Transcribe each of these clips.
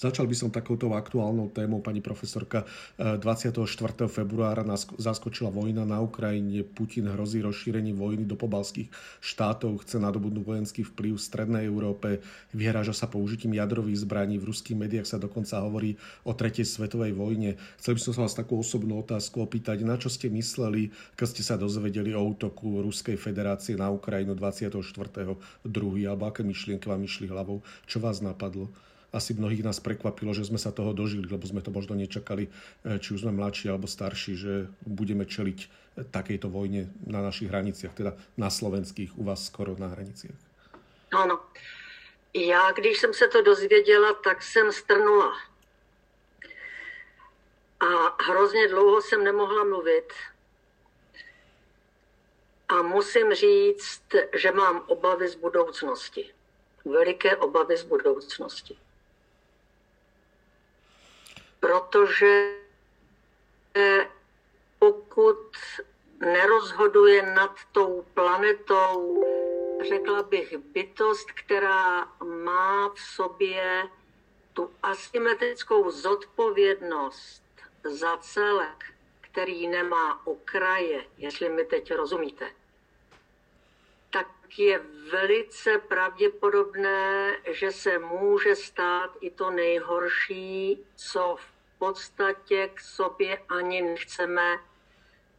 Začal by som takouto aktuálnou témou, pani profesorka. 24. E, februára nás zaskočila vojna na Ukrajine. Putin hrozí rozšírením vojny do pobalských štátov, chce nadobudnúť vojenský vplyv v Strednej Európe, vyhráža sa použitím jadrových zbraní. V ruských médiách sa dokonca hovorí o tretej svetovej vojne. Chcel by som sa vás takú osobnú otázku opýtať, na čo ste mysleli, keď ste sa dozvedeli o útoku Ruskej federácie na Ukrajinu 24. 2. alebo aké myšlienky vám išli hlavou? Čo vás napadlo? Asi mnohých nás prekvapilo, že sme sa toho dožili, lebo sme to možno nečakali, eh, či už sme mladší alebo starší, že budeme čeliť eh, takejto vojne na našich hraniciach, teda na slovenských, u vás skoro na hraniciach. Ano. Já, když jsem se to dozvěděla, tak jsem strnula. A hrozně dlouho jsem nemohla mluvit. A musím říct, že mám obavy z budoucnosti. Veliké obavy z budoucnosti protože pokud nerozhoduje nad tou planetou, řekla bych, bytost, která má v sobě tu asymetrickou zodpovědnost za celek, který nemá okraje, jestli mi teď rozumíte, tak je velice pravděpodobné, že se může stát i to nejhorší, co v podstatě k sobě ani nechceme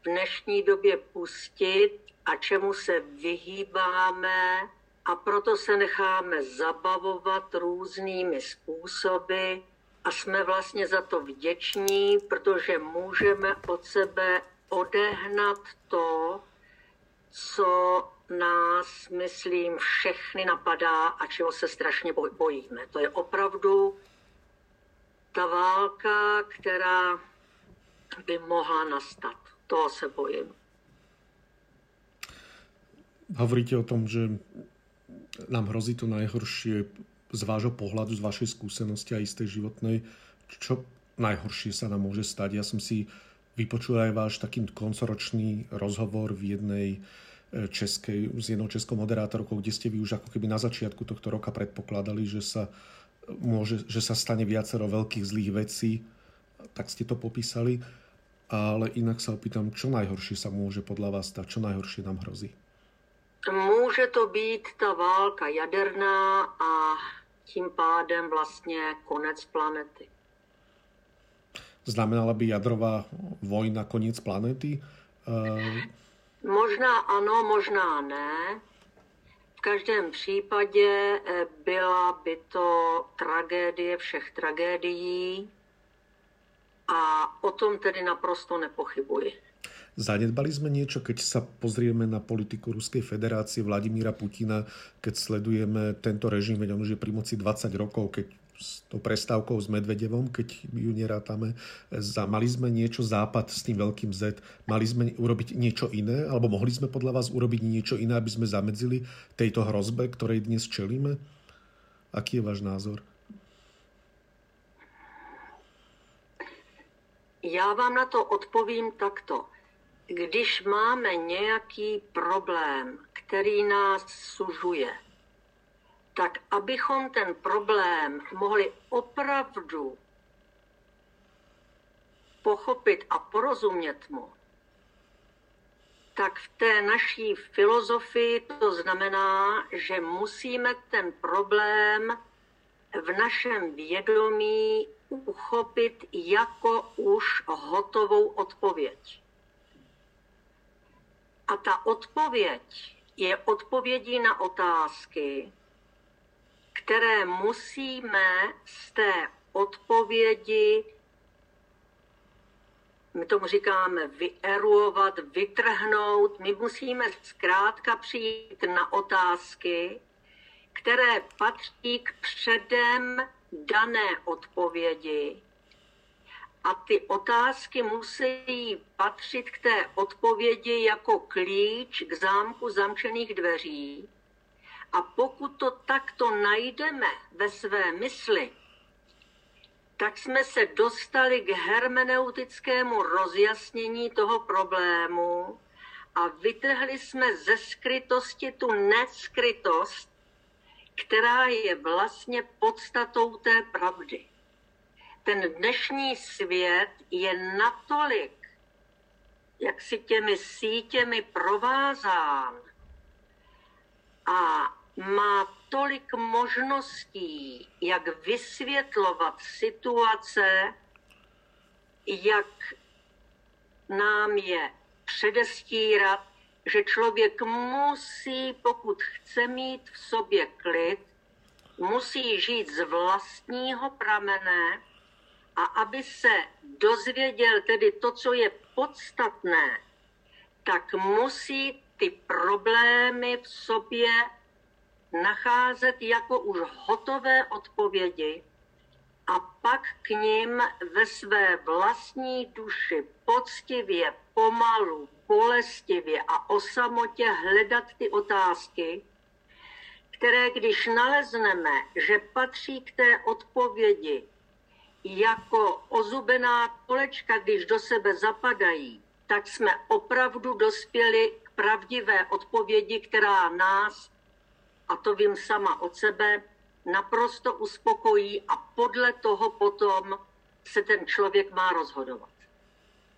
v dnešní době pustit a čemu se vyhýbáme a proto se necháme zabavovat různými způsoby a jsme vlastně za to vděční, protože můžeme od sebe odehnat to, co nás, myslím, všechny napadá a čeho se strašně bojíme. To je opravdu ta válka, která by mohla nastat. Toho se bojím. Hovoríte o tom, že nám hrozí to najhoršie z vášho pohľadu, z vašej skúsenosti a istej životnej. Čo najhoršie sa nám môže stať? Ja som si vypočul aj váš taký koncoročný rozhovor v jednej e, českej, s jednou českou moderátorkou, kde ste vy už ako keby na začiatku tohto roka predpokladali, že sa môže, že sa stane viacero veľkých zlých vecí, tak ste to popísali, ale inak sa opýtam, čo najhoršie sa môže podľa vás stať, čo najhoršie nám hrozí? Může to být ta válka jaderná a tím pádem vlastně konec planety. Znamenala by jadrová vojna koniec planety? Uh... Možná ano, možná ne. V každém případě eh, byla by to tragédie všech tragédií a o tom tedy naprosto nepochybuji. Zanedbali sme niečo, keď sa pozrieme na politiku Ruskej federácie Vladimíra Putina, keď sledujeme tento režim, veď on už je pri moci 20 rokov, keď s tou prestávkou s Medvedevom, keď ju nerátame. Mali sme niečo západ s tým veľkým Z, mali sme urobiť niečo iné, alebo mohli sme podľa vás urobiť niečo iné, aby sme zamedzili tejto hrozbe, ktorej dnes čelíme? Aký je váš názor? Já vám na to odpovím takto. Když máme nějaký problém, který nás sužuje, tak abychom ten problém mohli opravdu pochopit a porozumět mu, tak v té naší filozofii to znamená, že musíme ten problém v našem vědomí uchopit jako už hotovou odpověď. A ta odpověď je odpovědí na otázky, které musíme z té odpovědi, my tomu říkáme vyeruovat, vytrhnout, my musíme zkrátka přijít na otázky, které patří k předem dané odpovědi. A ty otázky musí patřit k té odpovědi jako klíč k zámku zamčených dveří a pokud to takto najdeme ve své mysli, tak jsme se dostali k hermeneutickému rozjasnění toho problému a vytrhli jsme ze skrytosti tu neskrytost, která je vlastně podstatou té pravdy. ten dnešní svět je natolik jak si těmi sítěmi provázán a má tolik možností, jak vysvětlovat situace, jak nám je předestírat, že člověk musí, pokud chce mít v sobě klid, musí žít z vlastního pramene a aby se dozvěděl tedy to, co je podstatné, tak musí ty problémy v sobě nacházet jako už hotové odpovědi a pak k ním ve své vlastní duši poctivě, pomalu, bolestivě a o samotě hledat ty otázky, které když nalezneme, že patří k té odpovědi jako ozubená kolečka, když do sebe zapadají, tak jsme opravdu dospěli k pravdivé odpovědi, která nás, a to vím sama od sebe, naprosto uspokojí a podle toho potom se ten člověk má rozhodovat.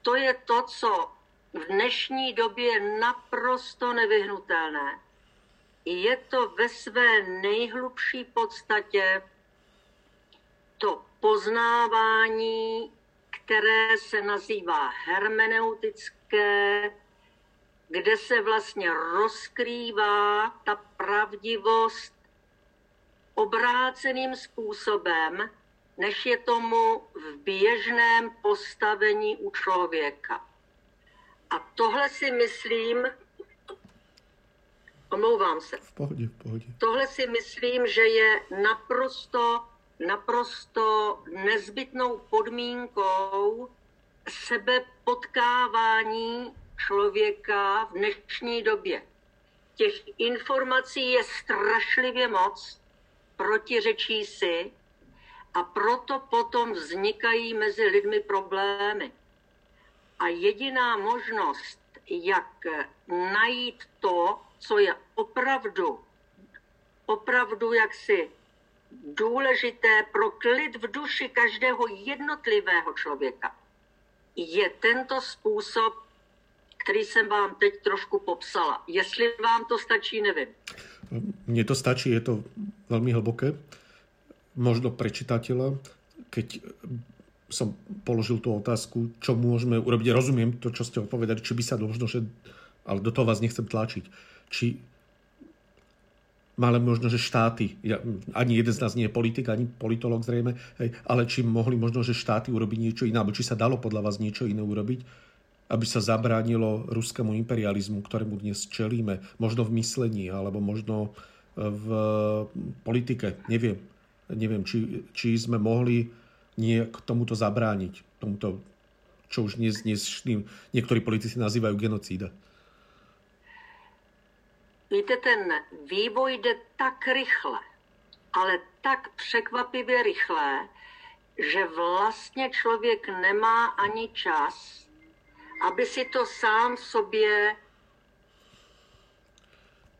To je to, co v dnešní době je naprosto nevyhnutelné. Je to ve své nejhlubší podstatě to poznávání, které se nazývá hermeneutické, kde se vlastně rozkrývá ta pravdivost obráceným způsobem, než je tomu v běžném postavení u člověka. A tohle si myslím, omlouvám se. V pohodě, v pohodě. Tohle si myslím, že je naprosto, naprosto nezbytnou podmínkou sebe potkávání člověka v dnešní době. Těch informací je strašlivě moc, protiřečí si a proto potom vznikají mezi lidmi problémy. A jediná možnost, jak najít to, co je opravdu, opravdu jaksi důležité pro klid v duši každého jednotlivého člověka, je tento způsob, který jsem vám teď trošku popsala. Jestli vám to stačí, nevím. Mně to stačí, je to velmi hlboké. Možno pre čitateľa, keď som položil tú otázku, čo môžeme urobiť. Rozumiem to, čo ste odpovedali, či by sa možno, že, ale do toho vás nechcem tlačiť. Či ale možno, že štáty, ja, ani jeden z nás nie je politik, ani politolog zrejme, hej, ale či mohli možno, že štáty urobiť niečo iné, alebo či sa dalo podľa vás niečo iné urobiť, aby sa zabránilo ruskému imperializmu, ktorému dnes čelíme, možno v myslení, alebo možno v politike, neviem. Neviem, či, či sme mohli k tomuto zabrániť, tomuto, čo už dnes, dnes niektorí politici nazývajú genocída. Víte, ten vývoj jde tak rychle, ale tak překvapivě rychle, že vlastně člověk nemá ani čas, aby si to sám v sobě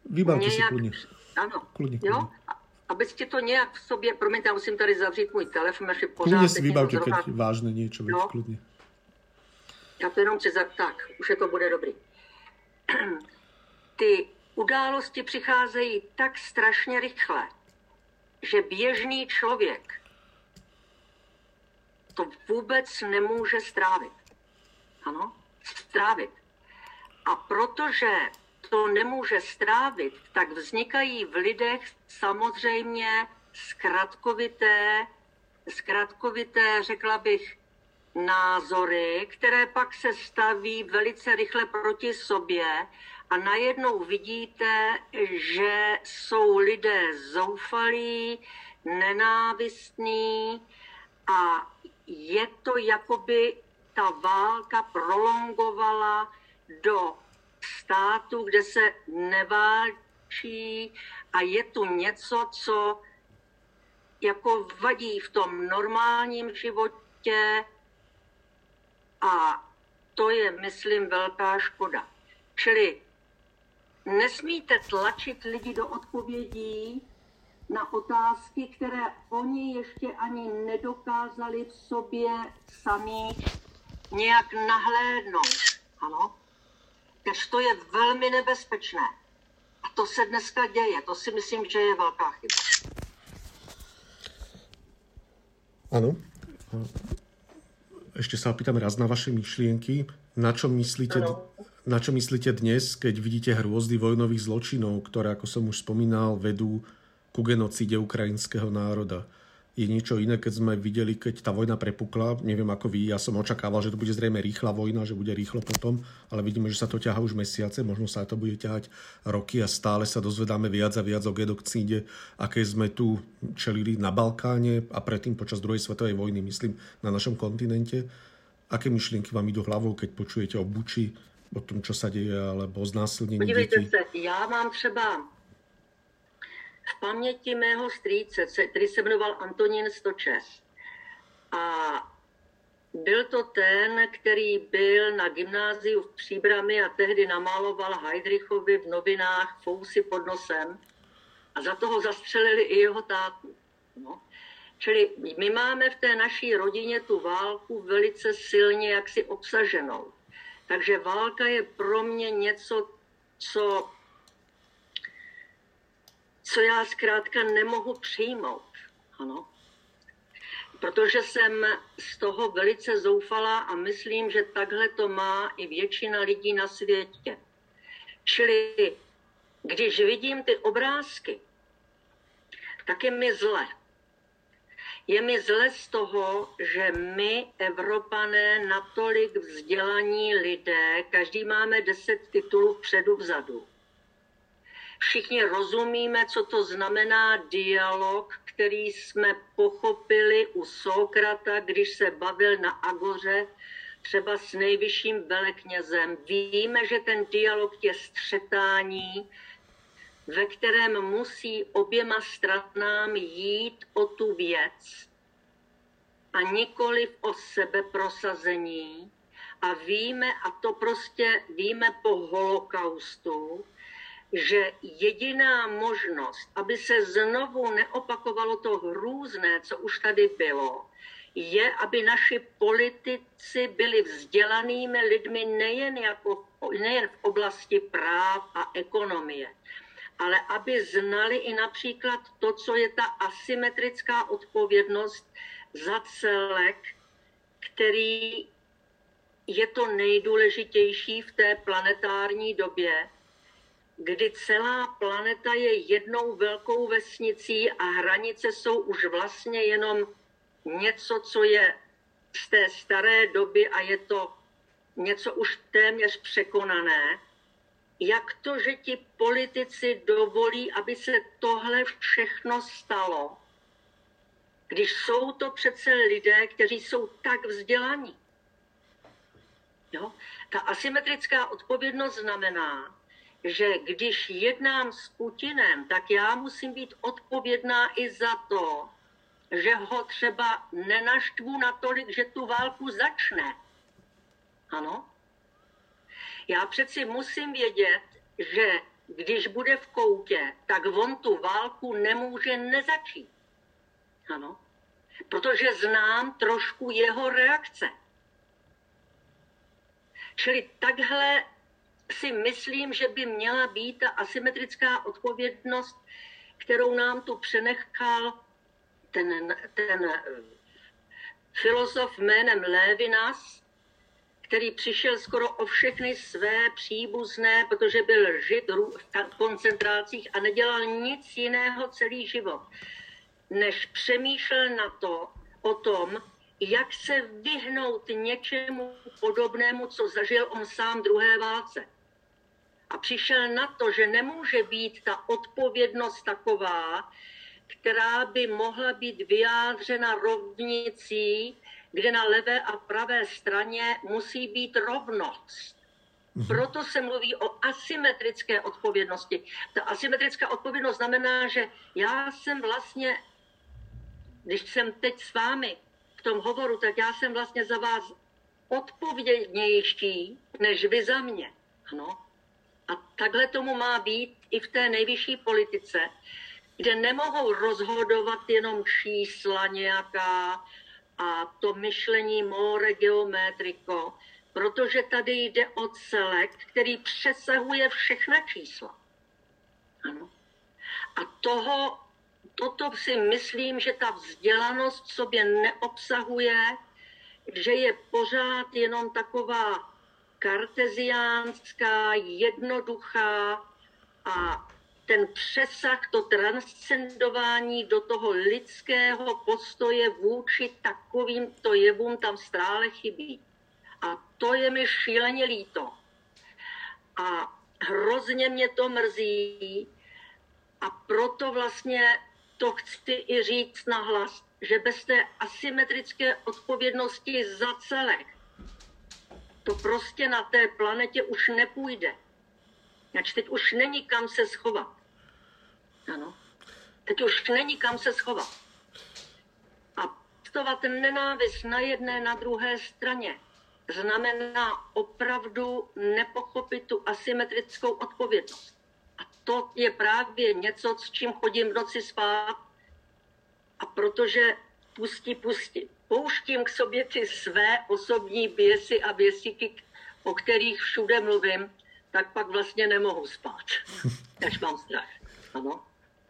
Vybavte nějak... si kludně. Ano, kludně, kludně. jo? aby si to nějak v sobě, promiňte, já musím tady zavřít můj telefon, až je pořád... Kludně si vybavte, zrovna... keď vážné něco, no. kludně. Já to jenom chci za... Tak, už je to bude dobrý. Ty události přicházejí tak strašně rychle, že běžný člověk to vůbec nemůže strávit. Ano, strávit. A protože to nemůže strávit, tak vznikají v lidech samozřejmě zkratkovité, zkratkovité, řekla bych, názory, které pak se staví velice rychle proti sobě a najednou vidíte, že jsou lidé zoufalí, nenávistní a je to jakoby ta válka prolongovala do státu, kde se neválčí a je tu něco, co jako vadí v tom normálním životě a to je, myslím, velká škoda. Čili nesmíte tlačit lidi do odpovědí, na otázky, které oni ještě ani nedokázali v sobě sami nějak nahlédnout. Ano? Tež to je velmi nebezpečné. A to se dneska děje. To si myslím, že je velká chyba. Ano. Ešte sa opýtam raz na vaše myšlienky. Na čo myslíte, na čo myslíte dnes, keď vidíte hrôzdy vojnových zločinov, ktoré, ako som už spomínal, vedú ku genocíde ukrajinského národa? Je niečo iné, keď sme videli, keď tá vojna prepukla. Neviem ako vy, ja som očakával, že to bude zrejme rýchla vojna, že bude rýchlo potom, ale vidíme, že sa to ťaha už mesiace, možno sa to bude ťahať roky a stále sa dozvedáme viac a viac o genocíde, aké sme tu čelili na Balkáne a predtým počas druhej svetovej vojny, myslím, na našom kontinente. Aké myšlienky vám idú hlavou, keď počujete o Buči, o tom, čo sa deje, alebo o znásilnění Podívejte dětí? se, já mám třeba v paměti mého strýce, který se jmenoval Antonín Stočes. A byl to ten, který byl na gymnáziu v Příbrami a tehdy namaloval Heidrichovi v novinách fousy pod nosem a za toho zastřelili i jeho tátu. No. Čili my máme v té naší rodině tu válku velice silně jaksi obsaženou. Takže válka je pro mě něco, co co já zkrátka nemohu přijmout. Ano. Protože jsem z toho velice zoufalá a myslím, že takhle to má i většina lidí na světě. Čili když vidím ty obrázky, tak je mi zle. Je mi zle z toho, že my, Evropané, natolik vzdělaní lidé, každý máme deset titulů předu vzadu Všichni rozumíme, co to znamená dialog, který jsme pochopili u Sokrata, když se bavil na Agoře, třeba s nejvyšším veleknězem. Víme, že ten dialog je střetání, ve kterém musí oběma stranám jít o tu věc a nikoli o sebeprosazení. A víme, a to prostě víme po holokaustu, že jediná možnost, aby se znovu neopakovalo to hrůzné, co už tady bylo, je, aby naši politici byli vzdělanými lidmi nejen, jako, nejen v oblasti práv a ekonomie, ale aby znali i například to, co je ta asymetrická odpovědnost za celek, který je to nejdůležitější v té planetární době, kdy celá planeta je jednou velkou vesnicí a hranice jsou už vlastně jenom něco, co je z té staré doby a je to něco už téměř překonané. Jak to, že ti politici dovolí, aby se tohle všechno stalo, když jsou to přece lidé, kteří jsou tak vzdělaní. Jo? Ta asymetrická odpovědnost znamená, že když jednám s Putinem, tak já musím být odpovědná i za to, že ho třeba nenaštvu natolik, že tu válku začne. Ano? Já přeci musím vědět, že když bude v koutě, tak on tu válku nemůže nezačít. Ano? Protože znám trošku jeho reakce. Čili takhle si myslím, že by měla být ta asymetrická odpovědnost, kterou nám tu přenechal ten, ten eh, filozof jménem Lévinas, který přišel skoro o všechny své příbuzné, protože byl žid v koncentrácích a nedělal nic jiného celý život, než přemýšlel na to, o tom, jak se vyhnout něčemu podobnému, co zažil on sám druhé válce a přišel na to, že nemůže být ta odpovědnost taková, která by mohla být vyjádřena rovnicí, kde na levé a pravé straně musí být rovnost. Mhm. Proto se mluví o asymetrické odpovědnosti. Ta asymetrická odpovědnost znamená, že já jsem vlastně, když jsem teď s vámi v tom hovoru, tak já jsem vlastně za vás odpovědnější, než vy za mě. Ano. A takhle tomu má být i v té nejvyšší politice, kde nemohou rozhodovat jenom čísla nějaká a to myšlení more geometriko, protože tady jde o celek, který přesahuje všechna čísla. Ano. A toho, toto si myslím, že ta vzdělanost sobě neobsahuje, že je pořád jenom taková karteziánská, jednoduchá a ten přesah, to transcendování do toho lidského postoje vůči takovýmto jevům tam stále chybí. A to je mi šíleně líto. A hrozně mě to mrzí a proto vlastně to chci i říct nahlas, že bez té asymetrické odpovědnosti za celek to prostě na té planetě už nepůjde. Ač teď už není kam se schovat. Ano. Teď už není kam se schovat. A pěstovat nenávist na jedné, na druhé straně znamená opravdu nepochopit tu asymetrickou odpovědnost. A to je právě něco, s čím chodím v noci spát. A protože pustí, pustí, pouštím k sobě ty své osobní běsy a běsíky, o kterých všude mluvím, tak pak vlastně nemohu spát, až mám strach. Ano.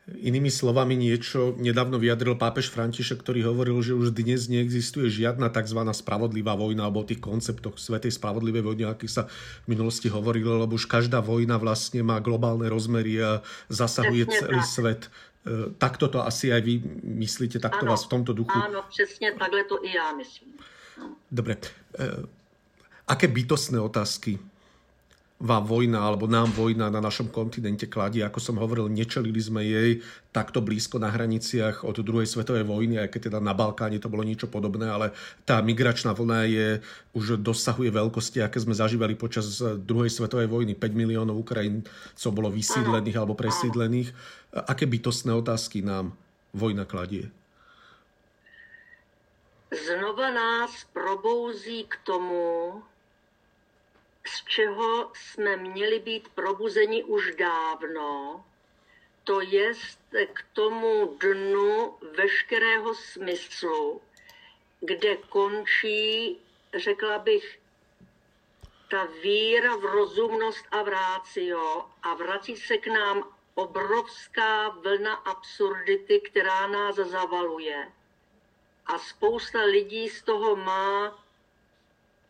Inými slovami niečo nedávno vyjadril pápež František, ktorý hovoril, že už dnes neexistuje žiadna tzv. spravodlivá vojna alebo o tých konceptoch svetej spravodlivej vojny, aký sa v minulosti hovorilo, lebo už každá vojna vlastne má globálne rozmery a zasahuje Přesně celý tak. svet. E, takto to asi aj vy myslíte, takto ano, vás v tomto duchu? Áno, přesně takhle to i já myslím. Dobre. E, aké bytostné otázky vám vojna alebo nám vojna na našom kontinente kladí. Ako som hovoril, nečelili sme jej takto blízko na hraniciach od druhej svetovej vojny, aj keď teda na Balkáne to bolo niečo podobné, ale tá migračná vlna je, už dosahuje veľkosti, aké sme zažívali počas druhej svetovej vojny. 5 miliónov Ukrajincov bolo vysídlených alebo presídlených. Aké bytostné otázky nám vojna kladie? Znova nás probouzí k tomu, z čeho jsme měli být probuzeni už dávno, to je k tomu dnu veškerého smyslu, kde končí, řekla bych, ta víra v rozumnost a v rácio a vrací se k nám obrovská vlna absurdity, která nás zavaluje. A spousta lidí z toho má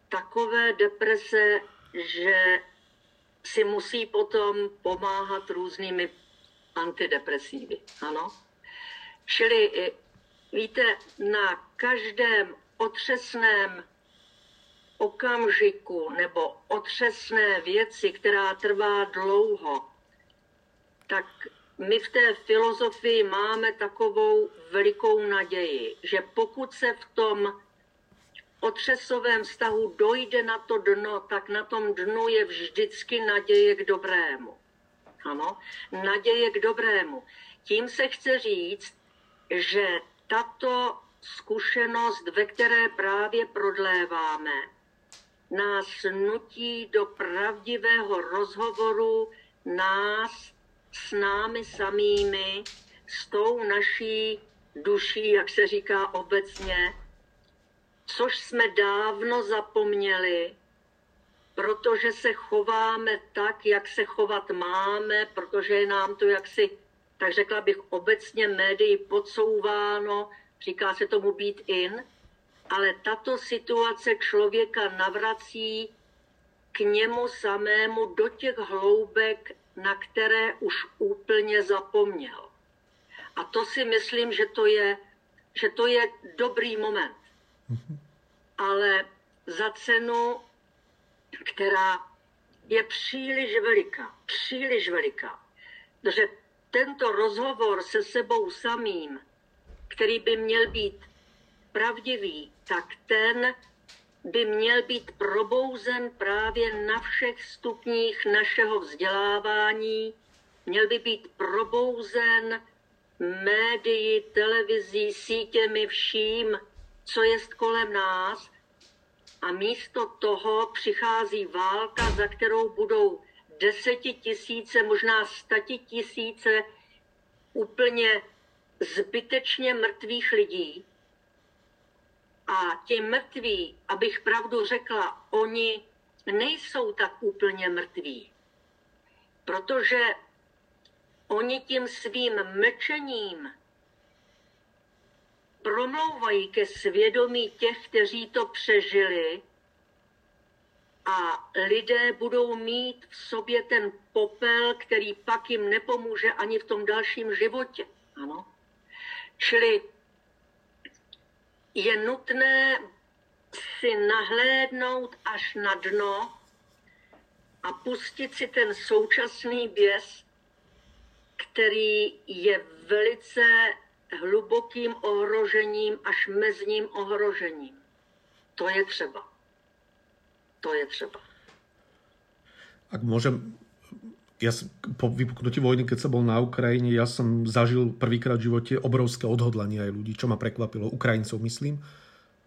takové deprese, že si musí potom pomáhat různými antidepresívy. Ano? Čili víte, na každém otřesném okamžiku nebo otřesné věci, která trvá dlouho, tak my v té filozofii máme takovou velikou naději, že pokud se v tom otřesovém vztahu dojde na to dno, tak na tom dnu je vždycky naděje k dobrému. Ano, naděje k dobrému. Tím se chce říct, že tato zkušenost, ve které právě prodléváme, nás nutí do pravdivého rozhovoru nás s námi samými, s tou naší duší, jak se říká obecně, což jsme dávno zapomněli, protože se chováme tak, jak se chovat máme, protože je nám to jaksi, tak řekla bych, obecně médií podsouváno, říká se tomu být in, ale tato situace člověka navrací k němu samému do těch hloubek, na které už úplně zapomněl. A to si myslím, že to je, že to je dobrý moment. Ale za cenu, která je příliš veliká, příliš veliká. Protože tento rozhovor se sebou samým, který by měl být pravdivý, tak ten by měl být probouzen právě na všech stupních našeho vzdělávání, měl by být probouzen médií, televizí, sítěmi, vším, co je kolem nás a místo toho přichází válka, za kterou budou desetitisíce, možná tisíce úplně zbytečně mrtvých lidí. A ti mrtví, abych pravdu řekla, oni nejsou tak úplně mrtví, protože oni tím svým mlčením promlouvají ke svědomí těch, kteří to přežili a lidé budou mít v sobě ten popel, který pak jim nepomůže ani v tom dalším životě. Ano. Čili je nutné si nahlédnout až na dno a pustit si ten současný běs, který je velice hlubokým ohrožením až mezním ohrožením. To je třeba. To je třeba. Ak môžem, ja po vypuknutí vojny, keď som bol na Ukrajine, ja som zažil prvýkrát v živote obrovské odhodlanie aj ľudí, čo ma prekvapilo, Ukrajincov myslím,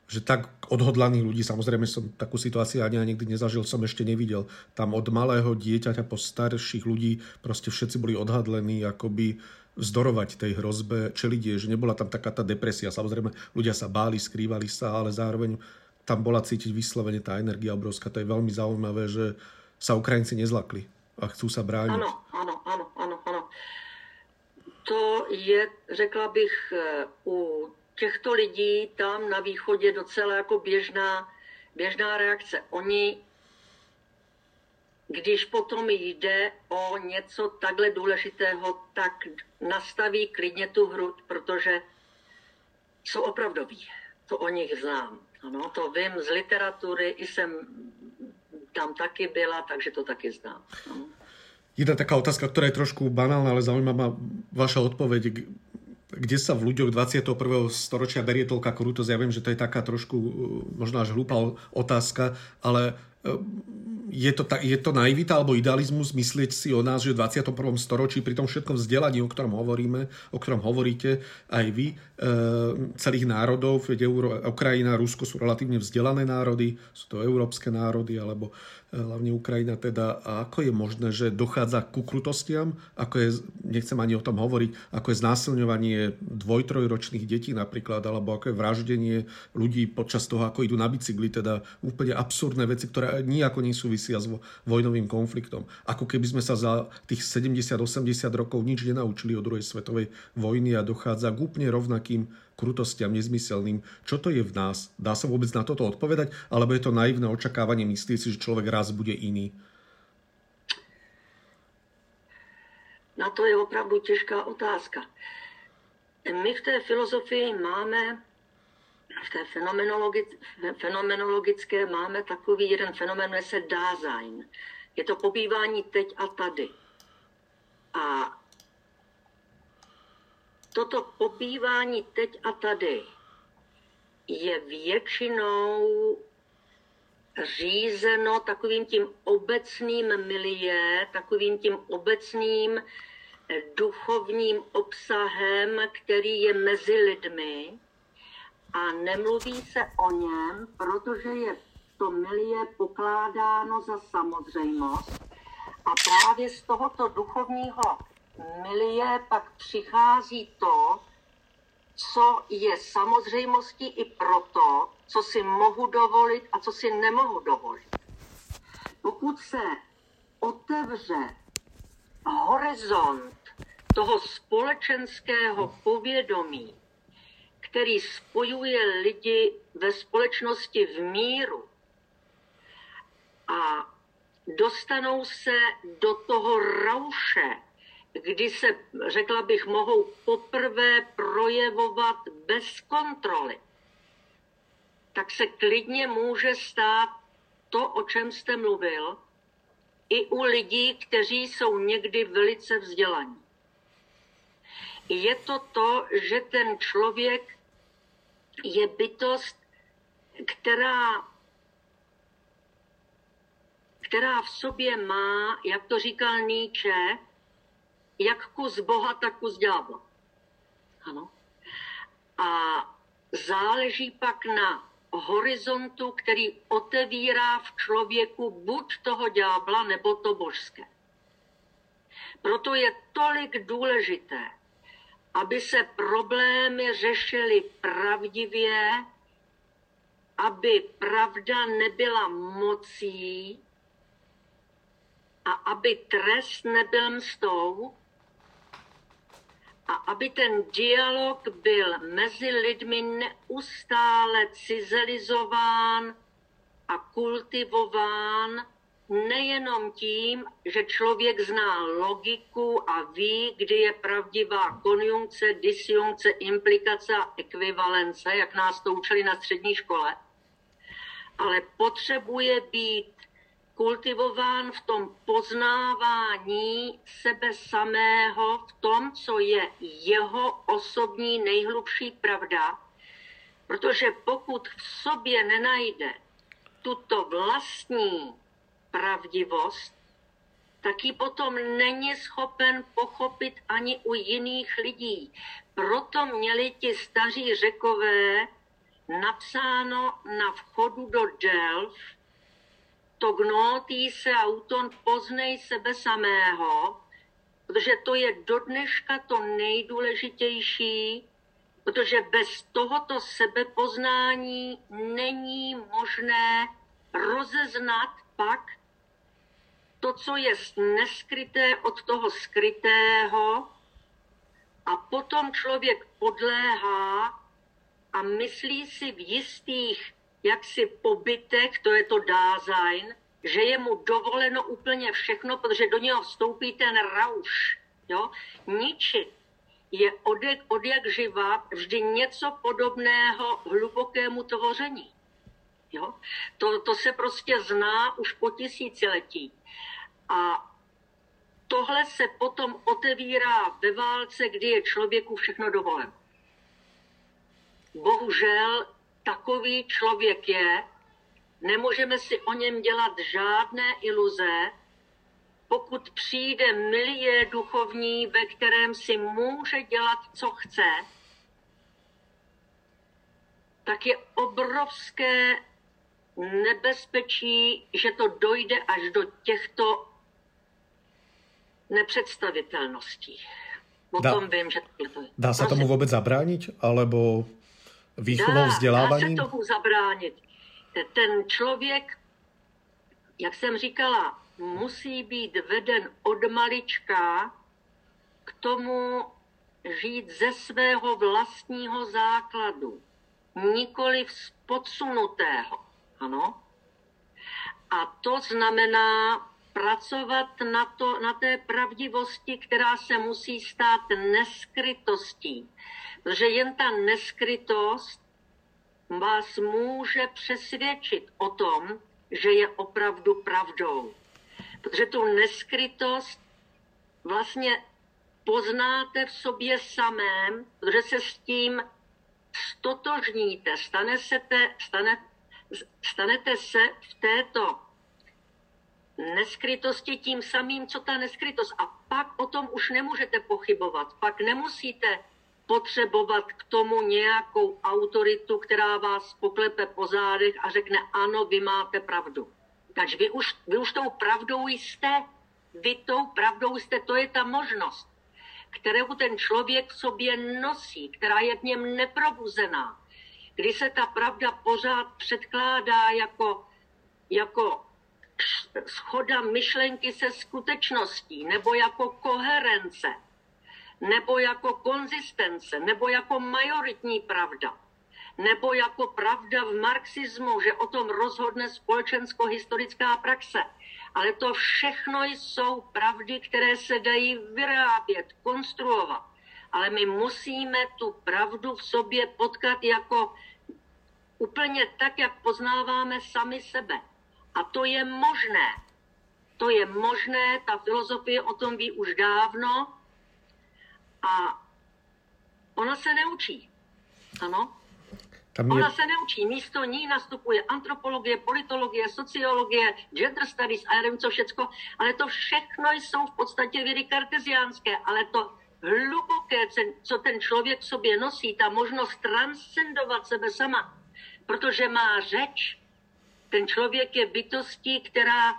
že tak odhodlaných ľudí, samozrejme som takú situáciu ani nikdy nezažil, som ešte nevidel. Tam od malého dieťaťa po starších ľudí proste všetci boli odhadlení akoby vzdorovať tej hrozbe, čeliť že nebola tam taká tá depresia. Samozrejme, ľudia sa báli, skrývali sa, ale zároveň tam bola cítiť vyslovene tá energia obrovská. To je veľmi zaujímavé, že sa Ukrajinci nezlakli a chcú sa brániť. Ano, ano, ano, ano, ano. To je, řekla bych, u těchto lidí tam na východě docela jako běžná, běžná reakce. Oni když potom jde o něco takhle důležitého, tak nastaví klidně tu hru, protože jsou opravdoví. To o nich znám. Ano, to vím z literatury, i jsem tam taky byla, takže to taky znám. Ano. Jedna taká otázka, ktorá je trošku banálna, ale zaujíma ma vaša odpoveď. Kde sa v ľuďoch 21. storočia berie toľká krutosť? Ja viem, že to je taká trošku možno až hlúpa otázka, ale je to, ta, je to naivita alebo idealizmus myslieť si o nás, že v 21. storočí pri tom všetkom vzdelaní, o ktorom hovoríme, o ktorom hovoríte aj vy, e, celých národov, veď Euro, Ukrajina, Rusko sú relatívne vzdelané národy, sú to európske národy, alebo e, hlavne Ukrajina teda. A ako je možné, že dochádza ku krutostiam, ako je, nechcem ani o tom hovoriť, ako je znásilňovanie dvoj-trojročných detí napríklad, alebo ako je vraždenie ľudí počas toho, ako idú na bicykli, teda úplne absurdné veci, ktoré nijako nesúvisia s vojnovým konfliktom. Ako keby sme sa za tých 70-80 rokov nič nenaučili od druhej svetovej vojny a dochádza k úplne rovnakým krutostiam, nezmyselným. Čo to je v nás? Dá sa vôbec na toto odpovedať? Alebo je to naivné očakávanie myslieť si, že človek raz bude iný? Na to je opravdu těžká otázka. My v té filozofii máme v té fenomenologické máme takový jeden fenomen, jmenuje se Dasein. Je to pobývání teď a tady. A toto pobývání teď a tady je většinou řízeno takovým tím obecným milie, takovým tím obecným duchovním obsahem, který je mezi lidmi. A nemluví se o něm, protože je to milie pokládáno za samozřejmost. A právě z tohoto duchovního milie pak přichází to, co je samozřejmostí i proto, co si mohu dovolit a co si nemohu dovolit. Pokud se otevře horizont toho společenského povědomí, který spojuje lidi ve společnosti v míru a dostanou se do toho rauše, kdy se, řekla bych, mohou poprvé projevovat bez kontroly, tak se klidně může stát to, o čem jste mluvil, i u lidí, kteří jsou někdy velice vzdělaní. Je to to, že ten člověk je bytost, která, která v sobě má, jak to říkal Nietzsche, jak kus Boha, tak kus ďábla. Ano. A záleží pak na horizontu, který otevírá v člověku buď toho ďábla, nebo to božské. Proto je tolik důležité, aby se problémy řešily pravdivě, aby pravda nebyla mocí a aby trest nebyl mstou a aby ten dialog byl mezi lidmi neustále cizelizován a kultivován nejenom tím, že člověk zná logiku a ví, kdy je pravdivá konjunkce, disjunkce, implikace a ekvivalence, jak nás to učili na střední škole, ale potřebuje být kultivován v tom poznávání sebe samého, v tom, co je jeho osobní nejhlubší pravda, protože pokud v sobě nenajde tuto vlastní pravdivost, tak ji potom není schopen pochopit ani u jiných lidí. Proto měli ti staří řekové napsáno na vchodu do Delf to gnótý se auton poznej sebe samého, protože to je do dneška to nejdůležitější, protože bez tohoto sebepoznání není možné rozeznat pak to, co je neskryté od toho skrytého. A potom člověk podléhá a myslí si v jistých jaksi pobytech, to je to Dasein, že je mu dovoleno úplně všechno, protože do něho vstoupí ten rauš. Jo? Ničit je od, od jak živa vždy něco podobného hlubokému tvoření. Jo? To, to se prostě zná už po tisíciletí. A tohle se potom otevírá ve válce, kdy je člověku všechno dovoleno. Bohužel takový člověk je, nemůžeme si o něm dělat žádné iluze, pokud přijde milie duchovní, ve kterém si může dělat, co chce, tak je obrovské nebezpečí, že to dojde až do těchto nepředstavitelností. O dá, tom vím, že to je. Dá se tomu vůbec zabránit? Alebo výchovou, vzděláváním? Dá se tomu zabránit. Ten člověk, jak jsem říkala, musí být veden od malička k tomu žít ze svého vlastního základu, nikoli z podsunutého. Ano? A to znamená pracovat na, to, na té pravdivosti, která se musí stát neskrytostí. Protože jen ta neskrytost vás může přesvědčit o tom, že je opravdu pravdou. Protože tu neskrytost vlastně poznáte v sobě samém, protože se s tím stotožníte, stane se te, stane, stanete se v této neskrytosti tím samým, co ta neskrytost. A pak o tom už nemůžete pochybovat. Pak nemusíte potřebovat k tomu nějakou autoritu, která vás poklepe po zádech a řekne, ano, vy máte pravdu. Takže vy už, vy už tou pravdou jste. Vy tou pravdou jste, to je ta možnost, kterou ten člověk v sobě nosí, která je v něm neprobuzená kdy se ta pravda pořád předkládá jako, jako schoda myšlenky se skutečností, nebo jako koherence, nebo jako konzistence, nebo jako majoritní pravda, nebo jako pravda v marxismu, že o tom rozhodne společensko-historická praxe. Ale to všechno jsou pravdy, které se dají vyrábět, konstruovat ale my musíme tu pravdu v sobě potkat jako úplně tak, jak poznáváme sami sebe. A to je možné. To je možné, ta filozofie o tom ví už dávno a ona se neučí. Ano? Tam je... Ona se neučí. Místo ní nastupuje antropologie, politologie, sociologie, gender studies a já nevím co všecko, ale to všechno jsou v podstatě vědy karteziánské, ale to hluboké, co ten člověk v sobě nosí, ta možnost transcendovat sebe sama, protože má řeč. Ten člověk je bytostí, která,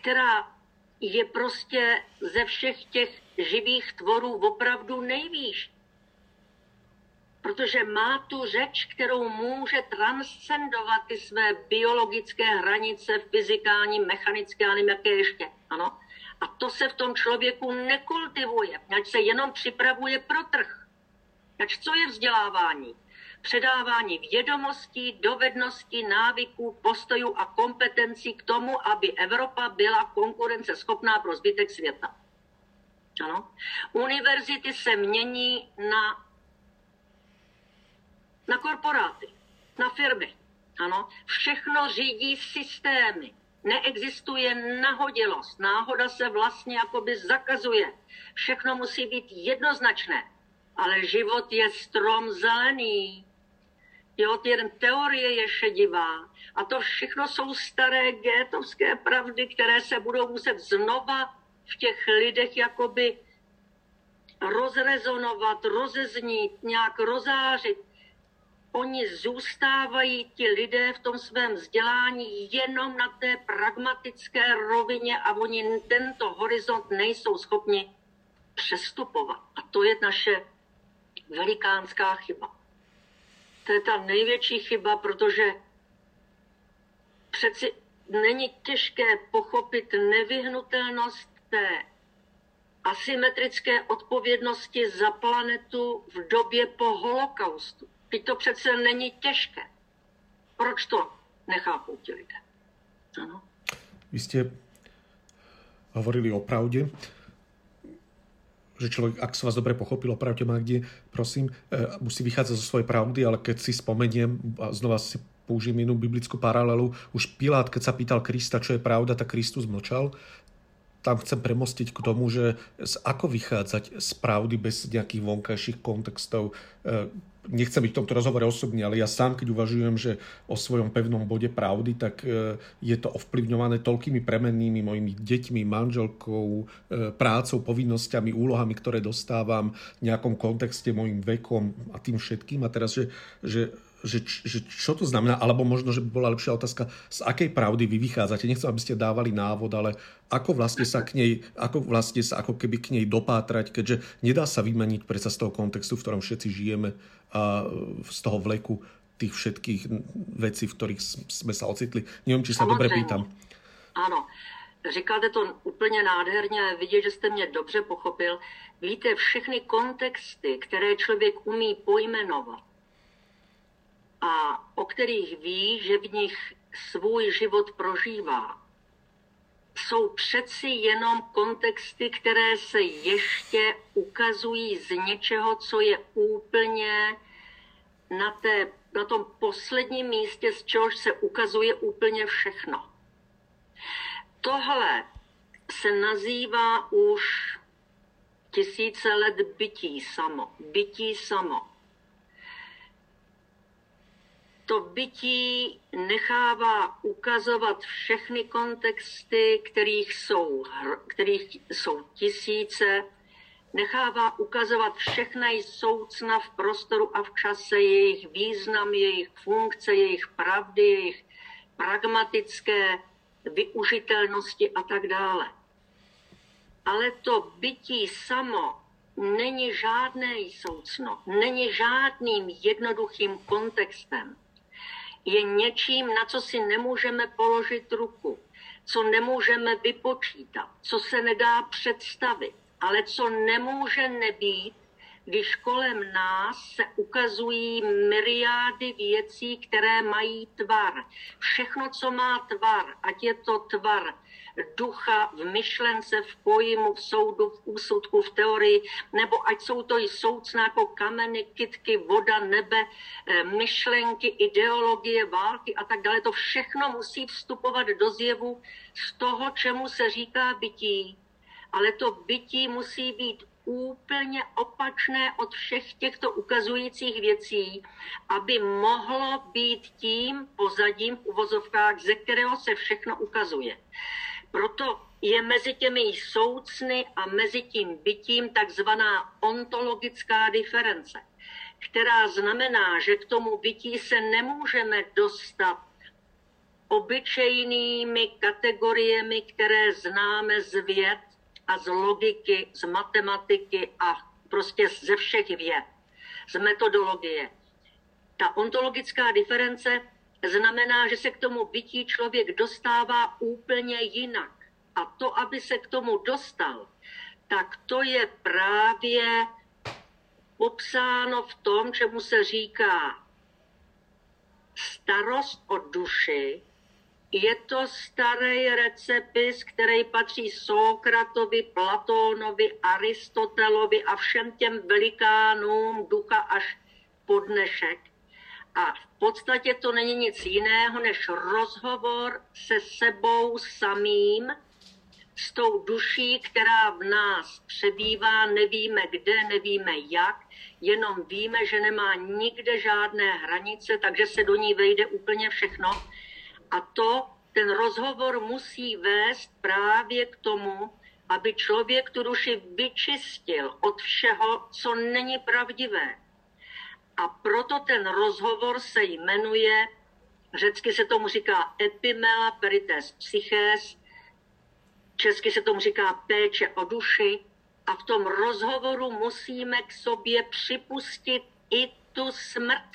která je prostě ze všech těch živých tvorů opravdu nejvýš. Protože má tu řeč, kterou může transcendovat ty své biologické hranice, fyzikální, mechanické a jaké ještě. Ano? A to se v tom člověku nekultivuje, ať se jenom připravuje pro trh. Ať co je vzdělávání? Předávání vědomostí, dovedností, návyků, postojů a kompetencí k tomu, aby Evropa byla konkurenceschopná pro zbytek světa. Ano? Univerzity se mění na, na korporáty, na firmy. Ano? Všechno řídí systémy. Neexistuje nahodilost. Náhoda se vlastně jakoby zakazuje. Všechno musí být jednoznačné. Ale život je strom zelený. Jo, jen teorie je šedivá. A to všechno jsou staré gétovské pravdy, které se budou muset znova v těch lidech jakoby rozrezonovat, rozeznít, nějak rozářit. Oni zůstávají, ti lidé v tom svém vzdělání, jenom na té pragmatické rovině a oni tento horizont nejsou schopni přestupovat. A to je naše velikánská chyba. To je ta největší chyba, protože přeci není těžké pochopit nevyhnutelnost té asymetrické odpovědnosti za planetu v době po holokaustu. Teď to přece není těžké. Proč to nechápou ti lidé? Ano. Vy jste hovorili o pravdě, že člověk, ak som vás dobre pochopil, opravte ma, kde, prosím, e, musí vychádzať zo svojej pravdy, ale keď si spomeniem, a znova si použijem inú biblickú paralelu, už Pilát, keď sa pýtal Krista, čo je pravda, tak Kristus mlčal tam chcem premostiť k tomu, že ako vychádzať z pravdy bez nejakých vonkajších kontextov. E, nechcem byť v tomto rozhovore osobný, ale ja sám, keď uvažujem, že o svojom pevnom bode pravdy, tak e, je to ovplyvňované toľkými premennými mojimi deťmi, manželkou, e, prácou, povinnosťami, úlohami, ktoré dostávam v nejakom kontexte, mojim vekom a tým všetkým. A teraz, že, že že, že čo to znamená, alebo možno, že by bola lepšia otázka, z akej pravdy vy vychádzate. Nechcem, aby ste dávali návod, ale ako vlastne sa k nej, ako vlastne sa ako keby k nej dopátrať, keďže nedá sa vymeniť predsa z toho kontextu, v ktorom všetci žijeme a z toho vleku tých všetkých vecí, v ktorých jsme sa ocitli. Nevím, či sa dobre pýtam. Ano, říkáte to úplně nádherně, vidět, že jste mě dobře pochopil. Víte, všechny kontexty, které člověk umí pojmenovat, a o kterých ví, že v nich svůj život prožívá, jsou přeci jenom kontexty, které se ještě ukazují z něčeho, co je úplně na, té, na tom posledním místě, z čehož se ukazuje úplně všechno. Tohle se nazývá už tisíce let bytí samo. Bytí samo to bytí nechává ukazovat všechny kontexty, kterých jsou, kterých jsou tisíce, nechává ukazovat všechna soucna v prostoru a v čase, jejich význam, jejich funkce, jejich pravdy, jejich pragmatické využitelnosti a tak dále. Ale to bytí samo není žádné soucno, není žádným jednoduchým kontextem je něčím, na co si nemůžeme položit ruku, co nemůžeme vypočítat, co se nedá představit, ale co nemůže nebýt, když kolem nás se ukazují myriády věcí, které mají tvar. Všechno, co má tvar, ať je to tvar ducha v myšlence, v pojmu, v soudu, v úsudku, v teorii, nebo ať jsou to i soucná jako kameny, kitky, voda, nebe, eh, myšlenky, ideologie, války a tak dále. To všechno musí vstupovat do zjevu z toho, čemu se říká bytí. Ale to bytí musí být úplně opačné od všech těchto ukazujících věcí, aby mohlo být tím pozadím v uvozovkách, ze kterého se všechno ukazuje. Proto je mezi těmi soucny a mezi tím bytím takzvaná ontologická diference, která znamená, že k tomu bytí se nemůžeme dostat obyčejnými kategoriemi, které známe z věd, a z logiky, z matematiky a prostě ze všech věd, z metodologie. Ta ontologická diference znamená, že se k tomu bytí člověk dostává úplně jinak. A to, aby se k tomu dostal, tak to je právě popsáno v tom, čemu se říká starost o duši, je to starý recepis, který patří Sokratovi, Platónovi, Aristotelovi a všem těm velikánům ducha až po dnešek. A v podstatě to není nic jiného než rozhovor se sebou samým, s tou duší, která v nás přebývá, nevíme kde, nevíme jak, jenom víme, že nemá nikde žádné hranice, takže se do ní vejde úplně všechno. A to, ten rozhovor musí vést právě k tomu, aby člověk tu duši vyčistil od všeho, co není pravdivé. A proto ten rozhovor se jmenuje, řecky se tomu říká epimela perites psyches, česky se tomu říká péče o duši, a v tom rozhovoru musíme k sobě připustit i tu smrt,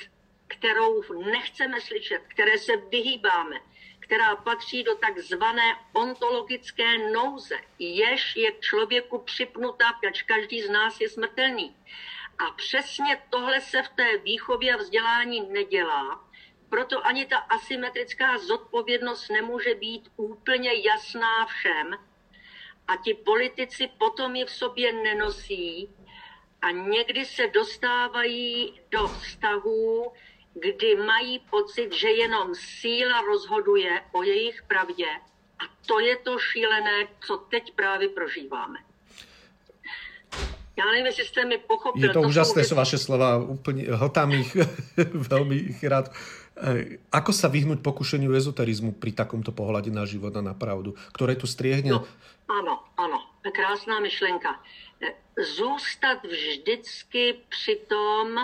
kterou nechceme slyšet, které se vyhýbáme, která patří do takzvané ontologické nouze, jež je člověku připnutá, protože každý z nás je smrtelný. A přesně tohle se v té výchově a vzdělání nedělá, proto ani ta asymetrická zodpovědnost nemůže být úplně jasná všem, a ti politici potom ji v sobě nenosí a někdy se dostávají do vztahů, kdy mají pocit, že jenom síla rozhoduje o jejich pravdě a to je to šílené, co teď právě prožíváme. Já nevím, jestli jste mi pochopil. Je to, to úžasné, jsou vaše slova, úplně hltám ich veľmi ich rád. Ako sa vyhnúť pokušeniu ezoterizmu pri takomto pohľade na život a na pravdu, ktoré tu striehne no ano, ano, krásná myšlenka. Zůstat vždycky při tom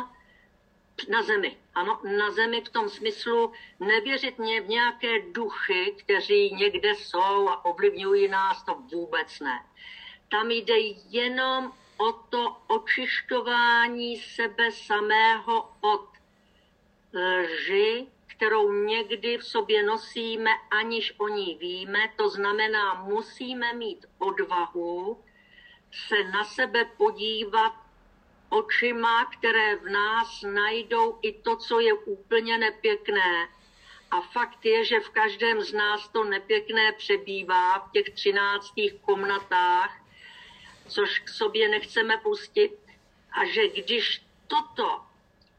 na zemi. Ano, na zemi v tom smyslu nevěřit v nějaké duchy, kteří někde jsou a ovlivňují nás, to vůbec ne. Tam jde jenom o to očišťování sebe samého od lži, kterou někdy v sobě nosíme, aniž o ní víme. To znamená, musíme mít odvahu se na sebe podívat očima, které v nás najdou i to, co je úplně nepěkné. A fakt je, že v každém z nás to nepěkné přebývá v těch třináctých komnatách, což k sobě nechceme pustit. A že když toto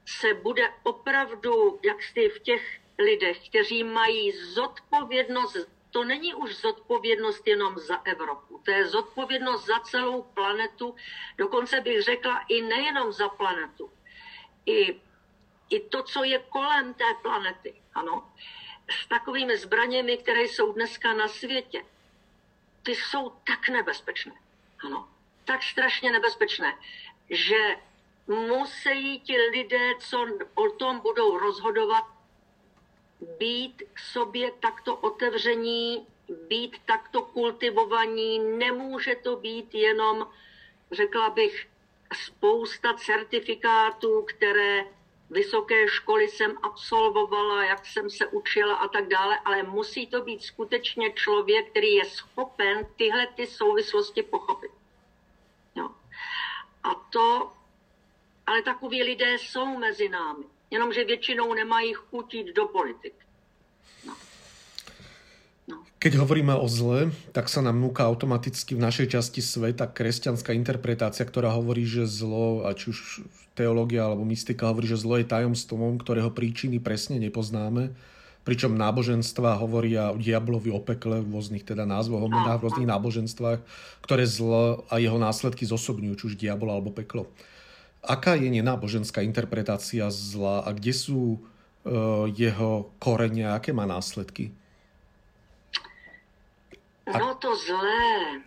se bude opravdu, jak jsi v těch lidech, kteří mají zodpovědnost, to není už zodpovědnost jenom za Evropu, to je zodpovědnost za celou planetu, dokonce bych řekla i nejenom za planetu, i, i to, co je kolem té planety, ano, s takovými zbraněmi, které jsou dneska na světě, ty jsou tak nebezpečné, ano, tak strašně nebezpečné, že musí ti lidé, co o tom budou rozhodovat, být k sobě takto otevření, být takto kultivovaní. Nemůže to být jenom, řekla bych, spousta certifikátů, které vysoké školy jsem absolvovala, jak jsem se učila a tak dále, ale musí to být skutečně člověk, který je schopen tyhle ty souvislosti pochopit. A to ale takoví lidé jsou mezi námi. Jenomže většinou nemají chuť jít do politiky. No. No. Keď hovoríme o zle, tak sa nám núka automaticky v našej časti sveta kresťanská interpretácia, ktorá hovorí, že zlo, a či už teológia alebo mystika hovorí, že zlo je tajomstvom, ktorého príčiny presne nepoznáme, pričom náboženstva hovoria o diablovi, o pekle v rôznych teda názvoch, o menách v rôznych náboženstvách, ktoré zlo a jeho následky zosobňujú, či už diabol alebo peklo. Aká je nenáboženská interpretácia zla a kde sú uh, jeho korene a aké má následky? No to zlé.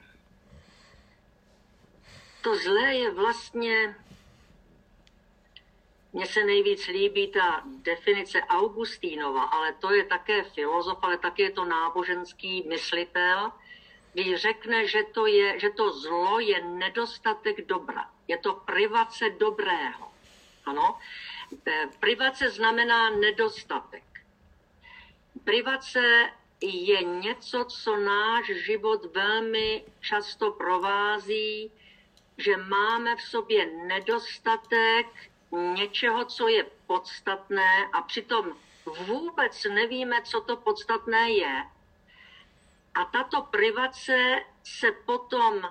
To zlé je vlastně mně se nejvíc líbí ta definice Augustínova, ale to je také filozof, ale také je to náboženský myslitel, když řekne, že to, je, že to zlo je nedostatek dobra. Je to privace dobrého. Ano? E, privace znamená nedostatek. Privace je něco, co náš život velmi často provází, že máme v sobě nedostatek něčeho, co je podstatné a přitom vůbec nevíme, co to podstatné je. A tato privace se potom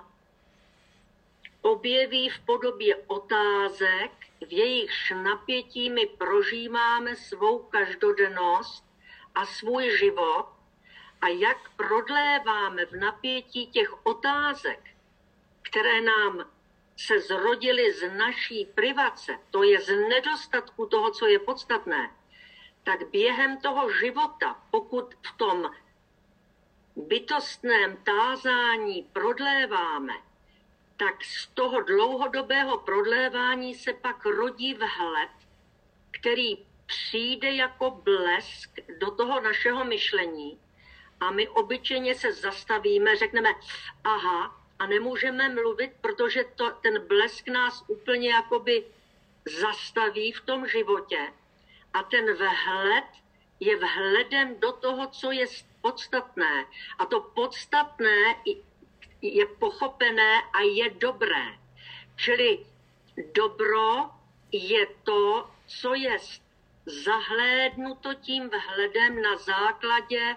objeví v podobě otázek, v jejichž napětí my prožíváme svou každodennost a svůj život a jak prodléváme v napětí těch otázek, které nám se zrodily z naší privace, to je z nedostatku toho, co je podstatné, tak během toho života, pokud v tom bytostném tázání prodléváme, tak z toho dlouhodobého prodlévání se pak rodí vhled, který přijde jako blesk do toho našeho myšlení a my obyčejně se zastavíme, řekneme, aha, a nemůžeme mluvit, protože to, ten blesk nás úplně jakoby zastaví v tom životě a ten vhled je vhledem do toho, co je podstatné. A to podstatné je pochopené a je dobré. Čili dobro je to, co je zahlédnuto tím vhledem na základě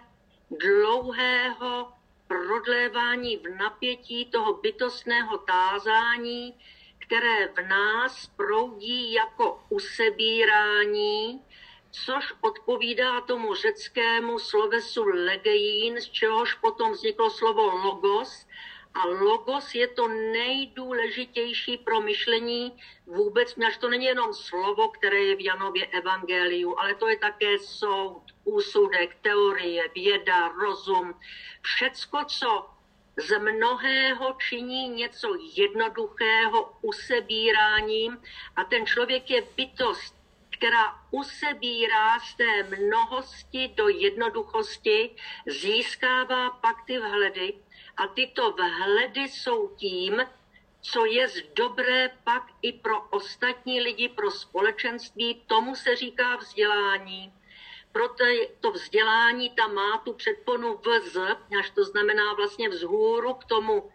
dlouhého prodlévání v napětí toho bytostného tázání, které v nás proudí jako usebírání, což odpovídá tomu řeckému slovesu legeín, z čehož potom vzniklo slovo logos, a logos je to nejdůležitější pro myšlení vůbec, až to není jenom slovo, které je v Janově evangeliu, ale to je také soud, úsudek, teorie, věda, rozum. Všecko, co z mnohého činí něco jednoduchého usebíráním a ten člověk je bytost, která usebírá z té mnohosti do jednoduchosti, získává pak ty vhledy a tyto vhledy jsou tím, co je dobré pak i pro ostatní lidi, pro společenství, tomu se říká vzdělání. Proto to vzdělání tam má tu předponu vz, až to znamená vlastně vzhůru k tomu,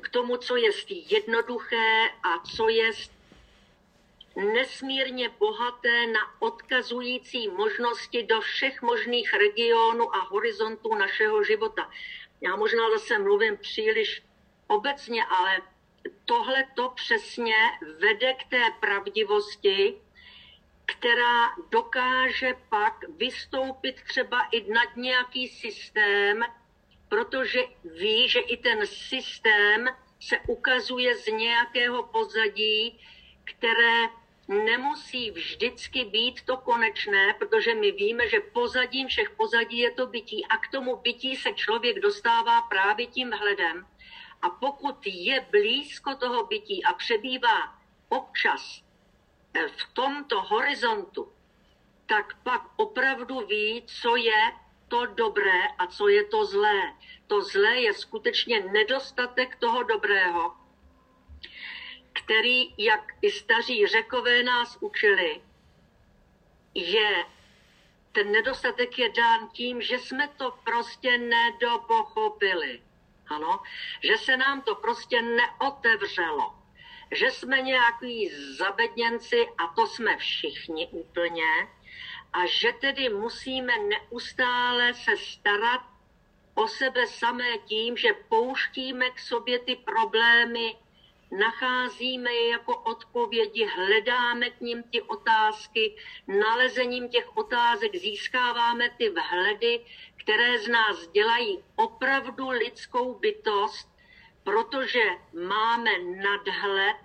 k tomu, co je jednoduché a co je nesmírně bohaté na odkazující možnosti do všech možných regionů a horizontů našeho života. Já možná zase mluvím příliš obecně, ale tohle to přesně vede k té pravdivosti, která dokáže pak vystoupit třeba i nad nějaký systém, protože ví, že i ten systém se ukazuje z nějakého pozadí, které nemusí vždycky být to konečné, protože my víme, že pozadím všech pozadí je to bytí a k tomu bytí se člověk dostává právě tím hledem. A pokud je blízko toho bytí a přebývá občas eh, v tomto horizontu, tak pak opravdu ví, co je to dobré a co je to zlé. To zlé je skutečně nedostatek toho dobrého který, jak i staří řekové nás učili, je ten nedostatek je dán tím, že jsme to prostě nedopochopili. Ano, že se nám to prostě neotevřelo. Že jsme nějaký zabedněnci a to jsme všichni úplně. A že tedy musíme neustále se starat o sebe samé tím, že pouštíme k sobě ty problémy nacházíme je jako odpovědi, hledáme k ním ty otázky, nalezením těch otázek získáváme ty vhledy, které z nás dělají opravdu lidskou bytost, protože máme nadhled,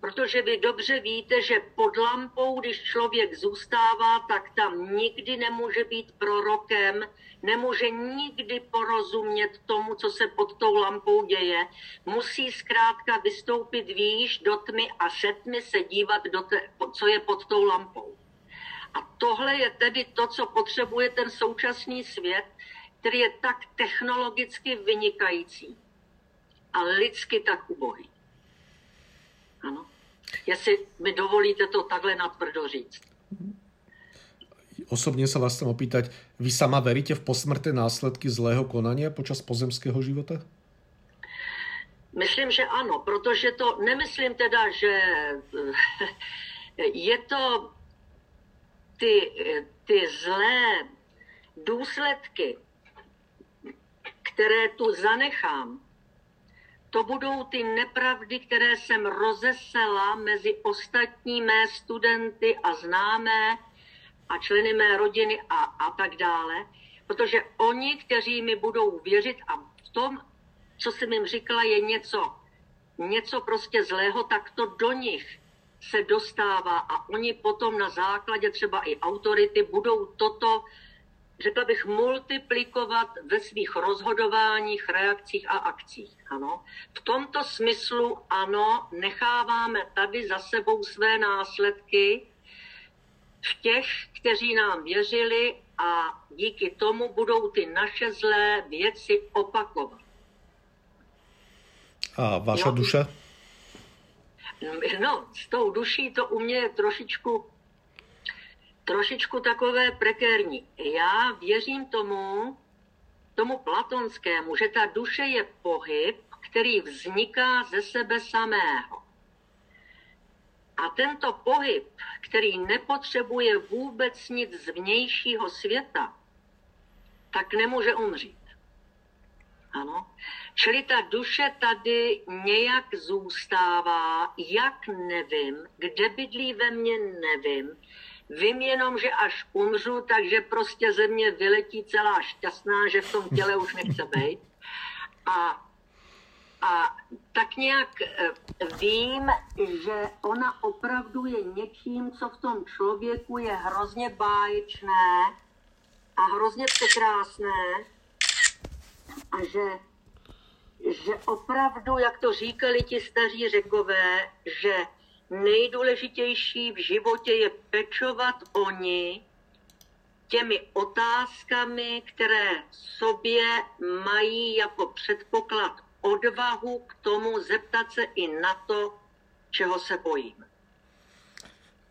protože vy dobře víte, že pod lampou, když člověk zůstává, tak tam nikdy nemůže být prorokem, nemůže nikdy porozumět tomu, co se pod tou lampou děje. Musí zkrátka vystoupit výš do tmy a se tmy se dívat, do te, co je pod tou lampou. A tohle je tedy to, co potřebuje ten současný svět, který je tak technologicky vynikající a lidsky tak ubohý. Ano. Jestli mi dovolíte to takhle natvrdo říct. Osobně se vás chcem opýtať, vy sama veríte v posmrtné následky zlého konania počas pozemského života? Myslím, že ano, protože to nemyslím teda, že je to ty, ty zlé důsledky, které tu zanechám, to budou ty nepravdy, které jsem rozesela mezi ostatní mé studenty a známé a členy mé rodiny a, a tak dále. Protože oni, kteří mi budou věřit a v tom, co jsem jim říkala, je něco, něco prostě zlého, tak to do nich se dostává a oni potom na základě třeba i autority budou toto řekla bych, multiplikovat ve svých rozhodováních, reakcích a akcích. Ano. V tomto smyslu ano, necháváme tady za sebou své následky v těch, kteří nám věřili a díky tomu budou ty naše zlé věci opakovat. A vaša no, duše? No, s tou duší to u mě je trošičku trošičku takové prekérní. Já věřím tomu, tomu platonskému, že ta duše je pohyb, který vzniká ze sebe samého. A tento pohyb, který nepotřebuje vůbec nic z vnějšího světa, tak nemůže umřít. Ano. Čili ta duše tady nějak zůstává, jak nevím, kde bydlí ve mně, nevím, Vím jenom, že až umřu, takže prostě ze mě vyletí celá šťastná, že v tom těle už nechce být. A, a tak nějak eh, vím, že ona opravdu je něčím, co v tom člověku je hrozně báječné a hrozně překrásné a že, že opravdu, jak to říkali ti staří řekové, že nejdůležitější v životě je pečovat o ní těmi otázkami, které sobě mají jako předpoklad odvahu k tomu zeptat se i na to, čeho se bojím.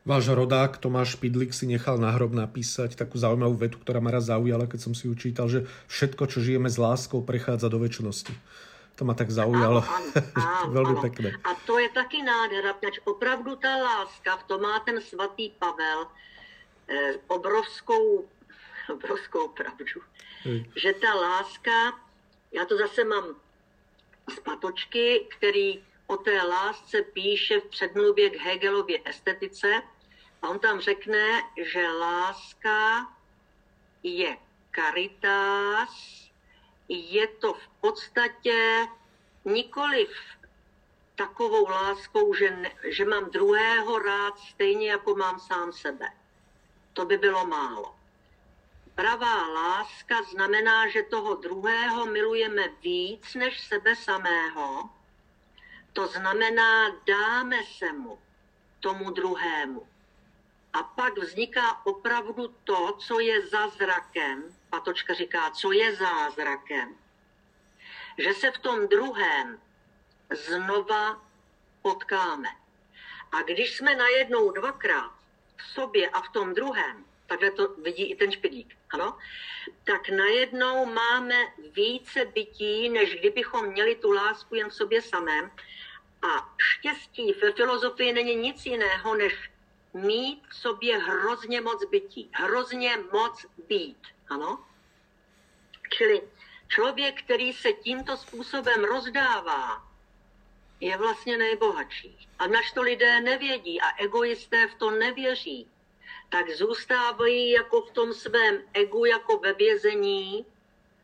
Váš rodák Tomáš Pidlik si nechal na hrob napísať takú zaujímavú vetu, ktorá ma raz zaujala, keď som si ju čítal, že všetko, čo žijeme s láskou, prechádza do väčšnosti. To ma tak zaujalo. Ano, ano, Velmi ano. pěkné. A to je taky nádhera, protože opravdu ta láska, v tom má ten svatý Pavel eh, obrovskou, obrovskou pravdu. Hmm. Že ta láska, já to zase mám z patočky, který o té lásce píše v předmluvě k Hegelově estetice. A on tam řekne, že láska je caritas, je to v podstatě nikoliv takovou láskou, že, ne, že mám druhého rád stejně jako mám sám sebe. To by bylo málo. Pravá láska znamená, že toho druhého milujeme víc než sebe samého. To znamená, dáme se mu, tomu druhému. A pak vzniká opravdu to, co je za zrakem. Patočka říká, co je zázrakem. Že se v tom druhém znova potkáme. A když jsme najednou dvakrát v sobě a v tom druhém, takhle to vidí i ten špidlík, ano, tak najednou máme více bytí, než kdybychom měli tu lásku jen v sobě samém. A štěstí ve filozofii není nic jiného, než mít v sobě hrozně moc bytí, hrozně moc být, ano? Čili člověk, který se tímto způsobem rozdává, je vlastně nejbohatší. A naš to lidé nevědí a egoisté v to nevěří, tak zůstávají jako v tom svém egu, jako ve vězení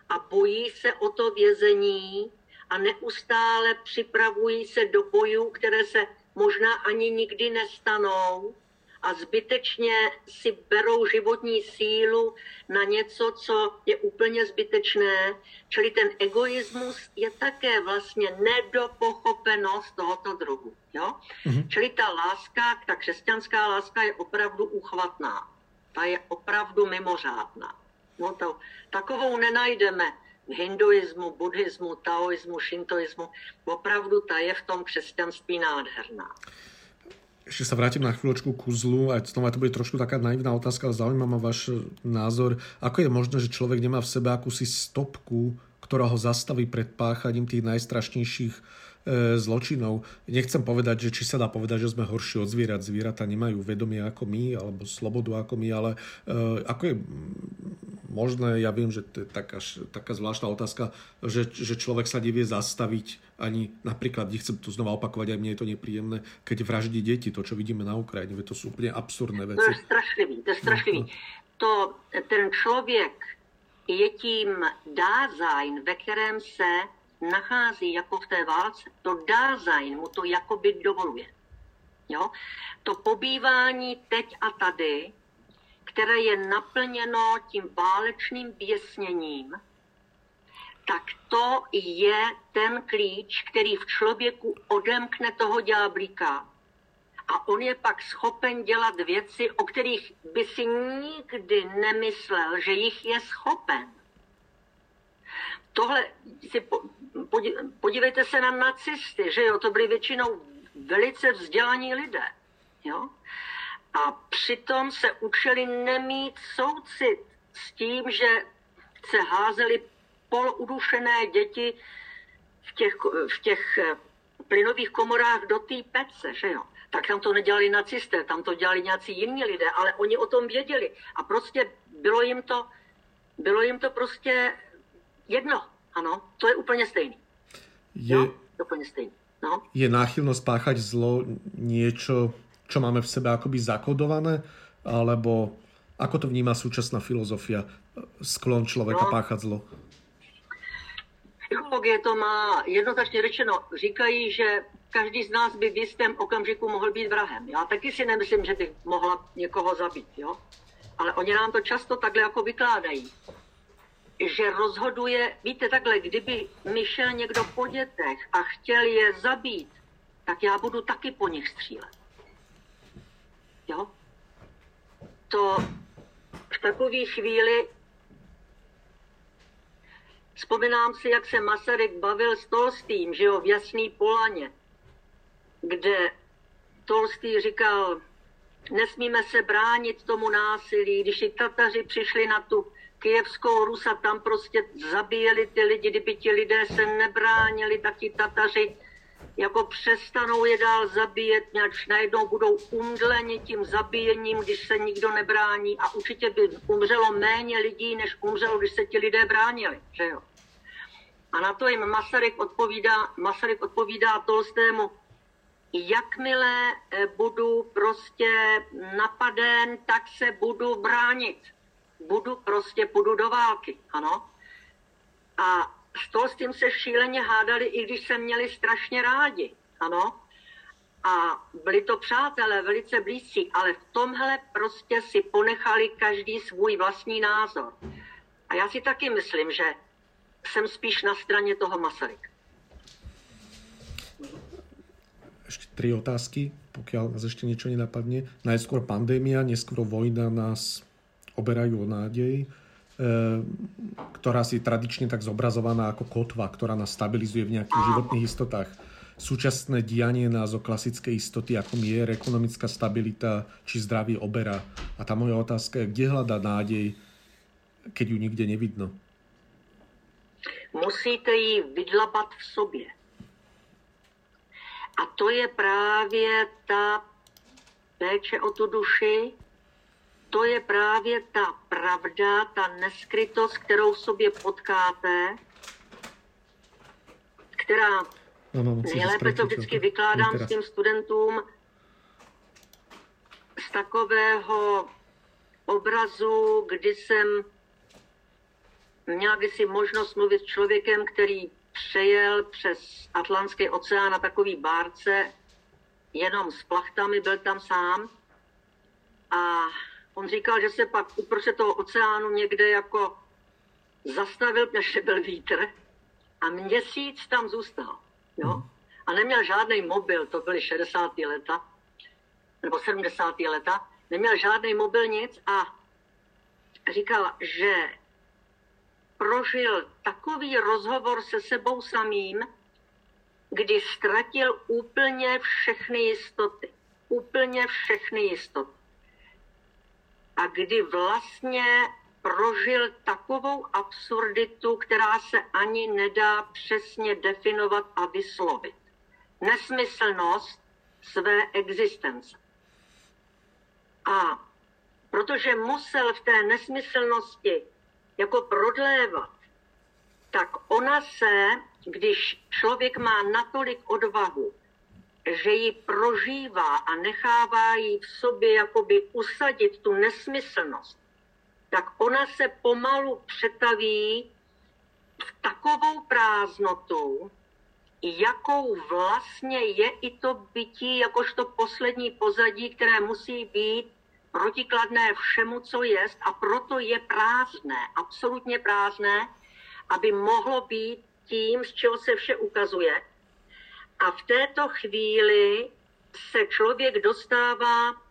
a bojí se o to vězení a neustále připravují se do bojů, které se možná ani nikdy nestanou a zbytečně si berou životní sílu na něco, co je úplně zbytečné. Čili ten egoismus je také vlastně nedopochopenost tohoto druhu. Jo? Mm-hmm. Čili ta láska, ta křesťanská láska je opravdu uchvatná. Ta je opravdu mimořádná. No to, takovou nenajdeme v hinduismu, buddhismu, taoismu, šintoismu. Opravdu ta je v tom křesťanství nádherná. Ešte sa vrátim na chvíľočku ku zlu, aj znova to bude trošku taká naivná otázka, ale zaujíma ma váš názor. Ako je možné, že človek nemá v sebe akúsi stopku, ktorá ho zastaví pred páchaním tých najstrašnejších E, zločinov. Nechcem povedať, že či sa dá povedať, že sme horší od zvierat. Zvieratá nemajú vedomie ako my, alebo slobodu ako my, ale uh, ako je možné, ja viem, že to je taká, taká zvláštna otázka, že, že človek sa nevie zastaviť ani napríklad, nechcem to znova opakovať, aj mne je to nepríjemné, keď vraždí deti, to, čo vidíme na Ukrajine, to sú úplne absurdné veci. To je strašlivý, to je strašlivý. No, to, ten člověk je tím dázaň, ve kterém se nachází jako v té válce, to dázajn mu to jakoby dovoluje. Jo? To pobývání teď a tady, které je naplněno tím válečným běsněním, tak to je ten klíč, který v člověku odemkne toho ďáblíka. A on je pak schopen dělat věci, o kterých by si nikdy nemyslel, že jich je schopen tohle si podívejte se na nacisty, že jo, to byli většinou velice vzdělaní lidé, jo. A přitom se učili nemít soucit s tím, že se házeli poludušené děti v těch, v těch eh, plynových komorách do té pece, že jo. Tak tam to nedělali nacisté, tam to dělali nějací jiní lidé, ale oni o tom věděli. A prostě bylo jim to, bylo jim to prostě jedno. Ano, to je úplně stejný. Je, no, úplně stejný. No. Je náchylnosť páchať zlo niečo, čo máme v sebe akoby zakodované, alebo ako to vníma súčasná filozofia, sklon člověka no. páchat zlo? Psychologie to má jednoznačně řečeno. Říkají, že každý z nás by v jistém okamžiku mohl být vrahem. Já taky si nemyslím, že bych mohla někoho zabít, jo? Ale oni nám to často takhle jako vykládají že rozhoduje, víte takhle, kdyby mi šel někdo po dětech a chtěl je zabít, tak já budu taky po nich střílet. Jo? To v takové chvíli vzpomínám si, jak se Masaryk bavil s Tolstým, že jo, v Jasný Polaně, kde Tolstý říkal, nesmíme se bránit tomu násilí, když i Tataři přišli na tu Kijevskou Rus a tam prostě zabíjeli ty lidi, kdyby ti lidé se nebránili, tak ti Tataři jako přestanou je dál zabíjet, nějak najednou budou umdleni tím zabíjením, když se nikdo nebrání a určitě by umřelo méně lidí, než umřelo, když se ti lidé bránili, že jo. A na to jim Masaryk odpovídá, Masaryk odpovídá Tolstému, jakmile eh, budu prostě napaden, tak se budu bránit budu prostě, půjdu do války, ano. A s toho s tím se šíleně hádali, i když se měli strašně rádi, ano. A byli to přátelé, velice blízcí, ale v tomhle prostě si ponechali každý svůj vlastní názor. A já si taky myslím, že jsem spíš na straně toho Masaryka. Ešte tri otázky, pokiaľ nás ešte niečo nenapadne. Najskôr pandémia, neskôr vojna nás oberajú o nádej, ktorá si tradične tak zobrazovaná ako kotva, ktorá nás stabilizuje v nejakých životných istotách. Súčasné dianie nás o klasické istoty, ako mier, ekonomická stabilita či zdravie obera. A tá moja otázka je, kde hľadá nádej, keď ju nikde nevidno? Musíte ji vydlabat v sobě. A to je právě ta péče o tu duši, to je právě ta pravda, ta neskrytost, kterou v sobě potkáte, která no, nejlépe to vždycky vykládám s tím studentům z takového obrazu, kdy jsem měla kdysi možnost mluvit s člověkem, který přejel přes Atlantský oceán na takový bárce jenom s plachtami, byl tam sám. A On říkal, že se pak uprostřed toho oceánu někde jako zastavil, než byl vítr a měsíc tam zůstal. Jo? Hmm. A neměl žádný mobil, to byly 60. leta, nebo 70. leta, neměl žádný mobil nic a říkal, že prožil takový rozhovor se sebou samým, kdy ztratil úplně všechny jistoty. Úplně všechny jistoty. A kdy vlastně prožil takovou absurditu, která se ani nedá přesně definovat a vyslovit. Nesmyslnost své existence. A protože musel v té nesmyslnosti jako prodlévat, tak ona se, když člověk má natolik odvahu, že ji prožívá a nechává ji v sobě jakoby usadit tu nesmyslnost, tak ona se pomalu přetaví v takovou prázdnotu, jakou vlastně je i to bytí, jakožto poslední pozadí, které musí být protikladné všemu, co jest a proto je prázdné, absolutně prázdné, aby mohlo být tím, z čeho se vše ukazuje. A v této chvíli se člověk dostává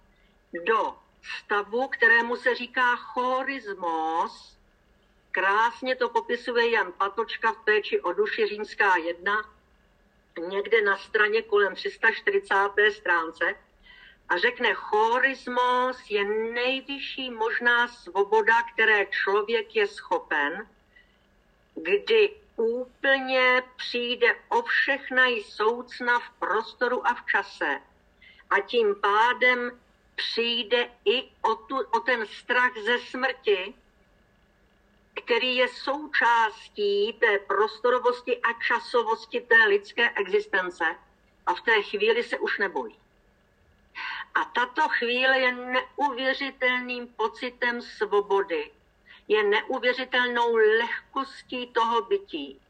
do stavu, kterému se říká chorismos. Krásně to popisuje Jan Patočka v péči o duši římská 1, někde na straně kolem 340. stránce a řekne, chorismos je nejvyšší možná svoboda, které člověk je schopen, kdy úplně přijde o všechna i soucna v prostoru a v čase. A tím pádem přijde i o, tu, o ten strach ze smrti, který je součástí té prostorovosti a časovosti té lidské existence. A v té chvíli se už nebojí. A tato chvíle je neuvěřitelným pocitem svobody, je neuvěřitelnou lehkostí toho bytí.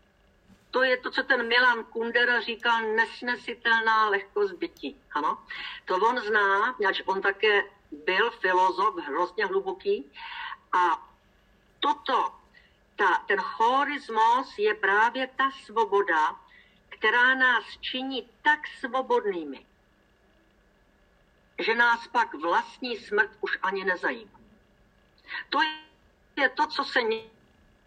To je to, co ten Milan Kundera říkal, nesnesitelná lehkost bytí. Ano? To on zná, ač on také byl filozof hrozně hluboký. A toto, ta, ten chorismos je právě ta svoboda, která nás činí tak svobodnými, že nás pak vlastní smrt už ani nezajímá. To je to, co se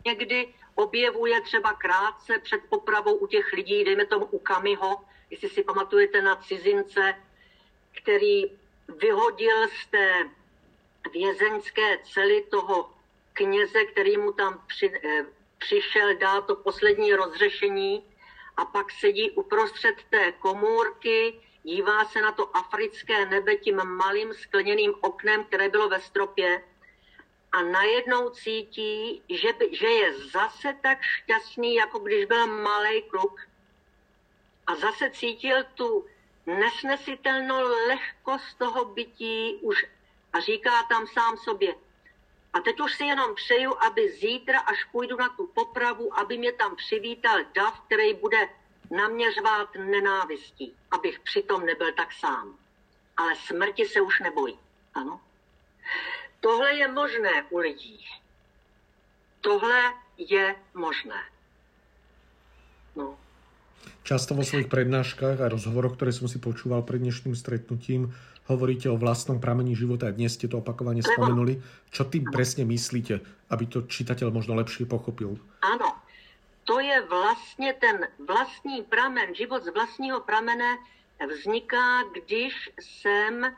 někdy objevuje třeba krátce před popravou u těch lidí, dejme tomu u Kamiho, jestli si pamatujete na cizince, který vyhodil z té vězeňské cely toho kněze, který mu tam při, eh, přišel dát to poslední rozřešení a pak sedí uprostřed té komůrky, dívá se na to africké nebe tím malým skleněným oknem, které bylo ve stropě a najednou cítí, že, že je zase tak šťastný, jako když byl malý kluk. A zase cítil tu nesnesitelnou lehkost toho bytí už a říká tam sám sobě, a teď už si jenom přeju, aby zítra, až půjdu na tu popravu, aby mě tam přivítal dav, který bude naměřovat nenávistí, abych přitom nebyl tak sám. Ale smrti se už nebojí. Ano? Tohle je možné u lidí. Tohle je možné. No. Často vo svojich prednáškach a rozhovoroch, ktoré som si počúval pred dnešným stretnutím, hovoríte o vlastnom pramení života a dnes ste to opakovane spomenuli. Čo tým presne myslíte, aby to čitateľ možno lepšie pochopil? Áno, to je vlastně ten vlastní pramen, život z vlastního pramene vzniká, když jsem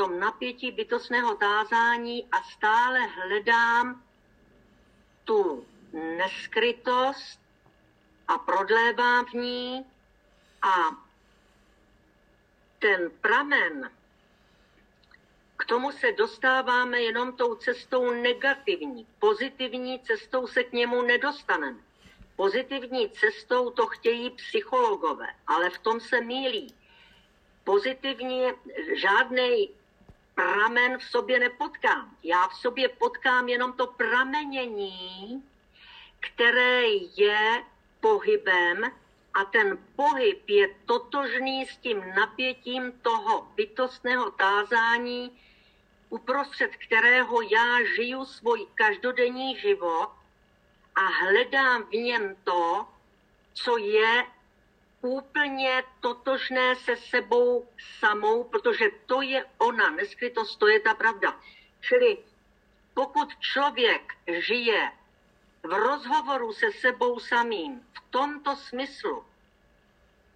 tom napětí bytostného tázání a stále hledám tu neskrytost a prodlévám v ní a ten pramen, k tomu se dostáváme jenom tou cestou negativní. Pozitivní cestou se k němu nedostaneme. Pozitivní cestou to chtějí psychologové, ale v tom se mílí. Pozitivní žádný pramen v sobě nepotkám. Já v sobě potkám jenom to pramenění, které je pohybem a ten pohyb je totožný s tím napětím toho bytostného tázání, uprostřed kterého já žiju svůj každodenní život a hledám v něm to, co je úplně totožné se sebou samou, protože to je ona, neskrytost, to je ta pravda. Čili pokud člověk žije v rozhovoru se sebou samým v tomto smyslu,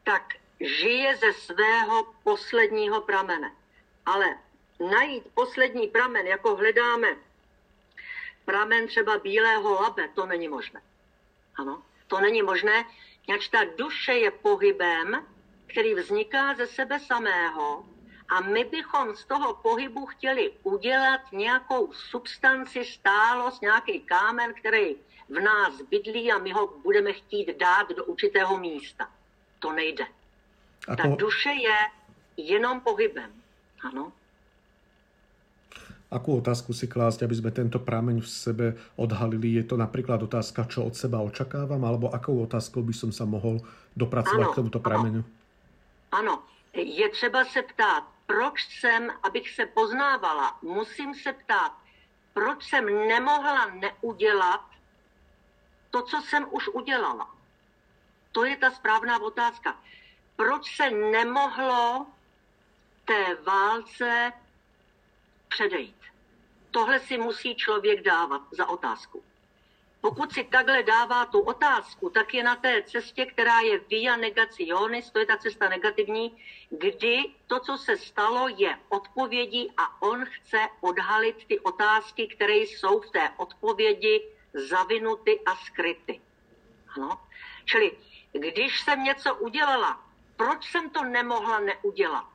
tak žije ze svého posledního pramene. Ale najít poslední pramen, jako hledáme pramen třeba bílého labe, to není možné. Ano, to není možné, jak ta duše je pohybem, který vzniká ze sebe samého a my bychom z toho pohybu chtěli udělat nějakou substanci, stálost, nějaký kámen, který v nás bydlí a my ho budeme chtít dát do určitého místa. To nejde. A to... Ta duše je jenom pohybem. Ano. Akú otázku si klásť, aby sme tento prameň v sebe odhalili? Je to napríklad otázka, čo od seba očakávam, alebo akou otázkou by som sa mohol dopracovat ano, k tomuto pramenu? Ano, je třeba se ptát, proč jsem, abych se poznávala, musím se ptát, proč jsem nemohla neudělat to, co jsem už udělala. To je ta správná otázka. Proč se nemohlo té válce předejít? Tohle si musí člověk dávat za otázku. Pokud si takhle dává tu otázku, tak je na té cestě, která je via negationis, to je ta cesta negativní, kdy to, co se stalo, je odpovědí a on chce odhalit ty otázky, které jsou v té odpovědi zavinuty a skryty. Ano? Čili když jsem něco udělala, proč jsem to nemohla neudělat?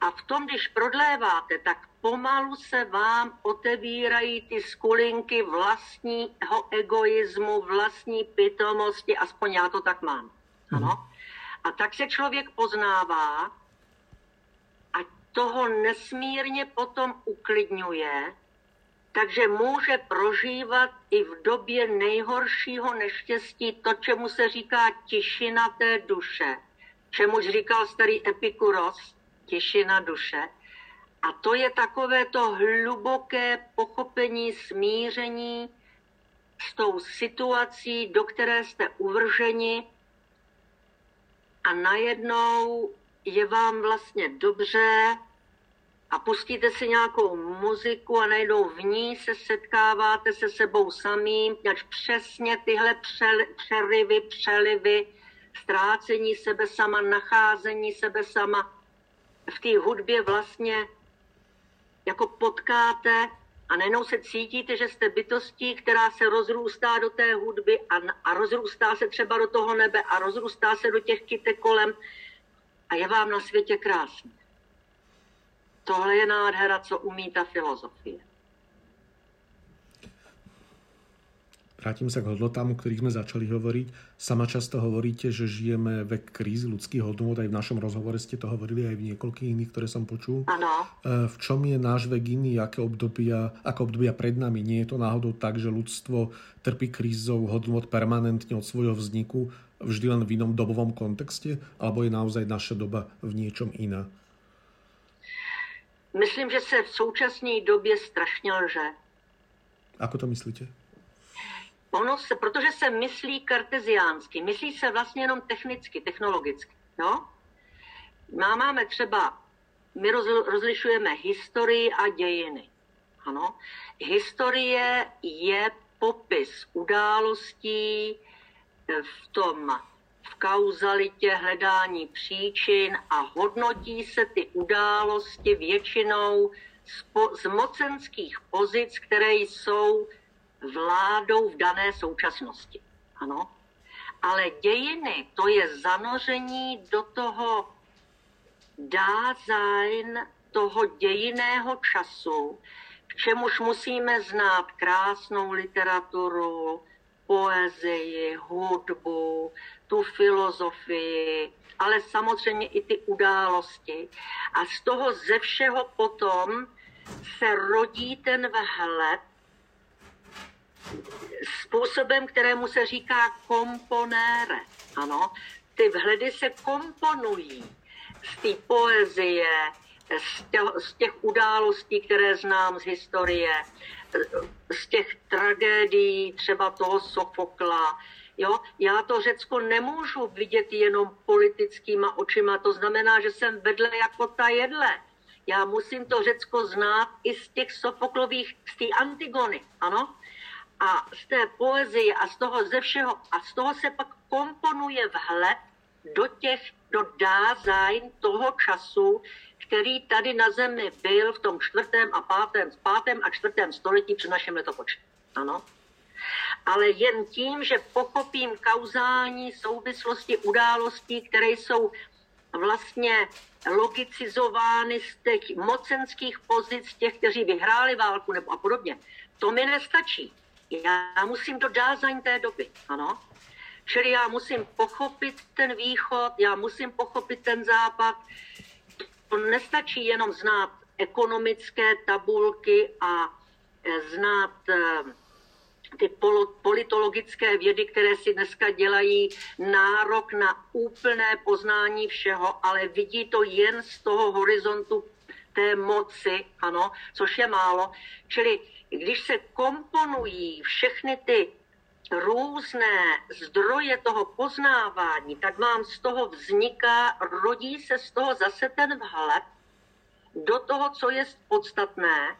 A v tom, když prodléváte, tak pomalu se vám otevírají ty skulinky vlastního egoismu, vlastní pitomosti, aspoň já to tak mám. Ano? A tak se člověk poznává a toho nesmírně potom uklidňuje, takže může prožívat i v době nejhoršího neštěstí to, čemu se říká tišina té duše, čemuž říkal starý Epikuros, tišina duše. A to je takové to hluboké pochopení, smíření s tou situací, do které jste uvrženi a najednou je vám vlastně dobře a pustíte si nějakou muziku a najednou v ní se setkáváte se sebou samým, až přesně tyhle přerivy, přelivy, ztrácení sebe sama, nacházení sebe sama v té hudbě vlastně jako potkáte a najednou se cítíte, že jste bytostí, která se rozrůstá do té hudby a, a rozrůstá se třeba do toho nebe a rozrůstá se do těch kytek kolem a je vám na světě krásně. Tohle je nádhera, co umí ta filozofie. Vrátim sa k hodnotám, o ktorých sme začali hovoriť. Sama často hovoríte, že žijeme vek krízy ľudských hodnot. Aj v našom rozhovore ste to hovorili, aj v niekoľkých iných, ktoré som počul. Ano. E, v čom je náš vek iný, aké obdobia, ako obdobia pred nami? Nie je to náhodou tak, že ľudstvo trpí krízou hodnot permanentne od svojho vzniku, vždy len v inom dobovom kontexte? Alebo je naozaj naša doba v niečom iná? Myslím, že se v současné době strašně lže. Ako to myslíte? Ono se, protože se myslí karteziánsky, myslí se vlastně jenom technicky, technologicky. No? Má, máme třeba, my roz, rozlišujeme historii a dějiny. Ano? Historie je popis událostí v tom v kauzalitě hledání příčin a hodnotí se ty události většinou z, po, z mocenských pozic, které jsou vládou v dané současnosti. Ano. Ale dějiny, to je zanoření do toho dázajn toho dějiného času, k čemuž musíme znát krásnou literaturu, poezii, hudbu, tu filozofii, ale samozřejmě i ty události. A z toho ze všeho potom se rodí ten vhled způsobem, kterému se říká komponére. Ano, ty vhledy se komponují z té poezie, z těch, z těch událostí, které znám z historie, z těch tragédií, třeba toho Sofokla. Jo? Já to Řecko nemůžu vidět jenom politickýma očima, to znamená, že jsem vedle jako ta jedle. Já musím to Řecko znát i z těch Sofoklových, z té Antigony, ano? A z té poezie a z toho ze všeho a z toho se pak komponuje vhled do těch, do dázaň toho času, který tady na Zemi byl v tom čtvrtém a pátém, pátém a čtvrtém století před naším letopočtem. Ano. Ale jen tím, že pochopím kauzální souvislosti událostí, které jsou vlastně logicizovány z těch mocenských pozic těch, kteří vyhráli válku nebo a podobně, to mi nestačí. Já musím do dázaň té doby, ano. Čili já musím pochopit ten východ, já musím pochopit ten západ. To nestačí jenom znát ekonomické tabulky a e, znát e, ty politologické vědy, které si dneska dělají nárok na úplné poznání všeho, ale vidí to jen z toho horizontu té moci, ano, což je málo. Čili když se komponují všechny ty různé zdroje toho poznávání, tak vám z toho vzniká, rodí se z toho zase ten vhled do toho, co je podstatné.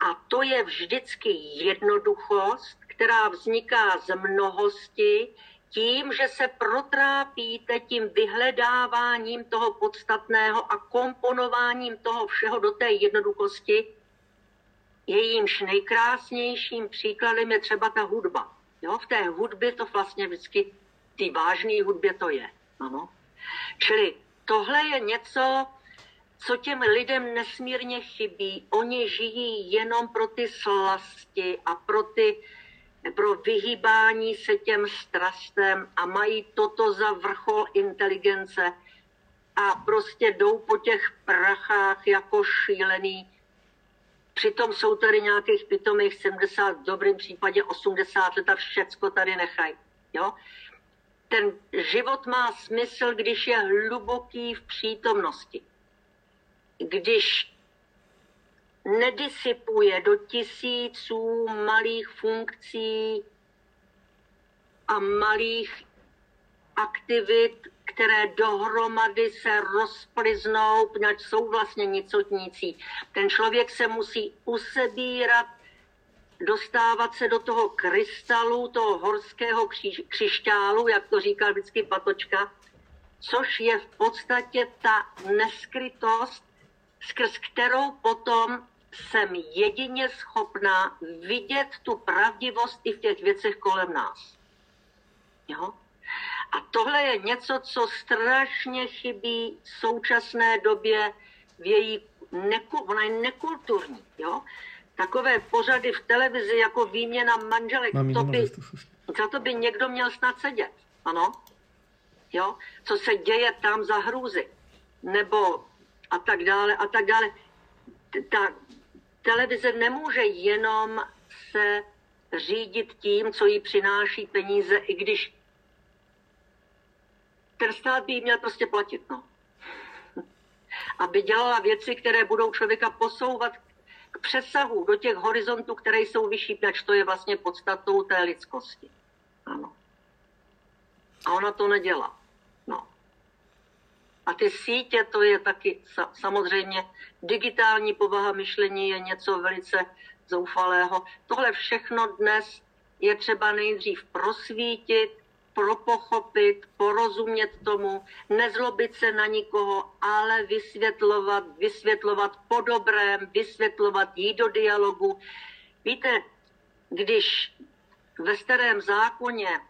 A to je vždycky jednoduchost, která vzniká z mnohosti, tím, že se protrápíte tím vyhledáváním toho podstatného a komponováním toho všeho do té jednoduchosti, jejímž nejkrásnějším příkladem je třeba ta hudba. Jo, v té hudbě to vlastně vždycky, ty vážné hudbě to je. Ano. Čili tohle je něco, co těm lidem nesmírně chybí. Oni žijí jenom pro ty slasti a pro ty pro vyhýbání se těm strastem a mají toto za vrchol inteligence a prostě jdou po těch prachách jako šílený Přitom jsou tady nějakých pitomých 70, v dobrém případě 80 let a všecko tady nechají. Jo? Ten život má smysl, když je hluboký v přítomnosti. Když nedisipuje do tisíců malých funkcí a malých aktivit, které dohromady se rozpliznou, protože jsou vlastně nicotnící. Ten člověk se musí usebírat, dostávat se do toho krystalu, toho horského křiž, křišťálu, jak to říkal vždycky Patočka, což je v podstatě ta neskrytost, skrz kterou potom jsem jedině schopná vidět tu pravdivost i v těch věcech kolem nás. Jo? A tohle je něco, co strašně chybí v současné době v její, neku, ona je nekulturní, jo? Takové pořady v televizi jako výměna manželek, to by, za to by někdo měl snad sedět, ano? Jo? Co se děje tam za hrůzy, nebo a tak dále, a tak dále. Ta televize nemůže jenom se řídit tím, co jí přináší peníze, i když ten stát by jí měl prostě platit, no. Aby dělala věci, které budou člověka posouvat k přesahu do těch horizontů, které jsou vyšší, než to je vlastně podstatou té lidskosti. Ano. A ona to nedělá. No. A ty sítě, to je taky samozřejmě digitální povaha myšlení je něco velice zoufalého. Tohle všechno dnes je třeba nejdřív prosvítit, propochopit, porozumět tomu, nezlobit se na nikoho, ale vysvětlovat, vysvětlovat po dobrém, vysvětlovat, jít do dialogu. Víte, když ve starém zákoně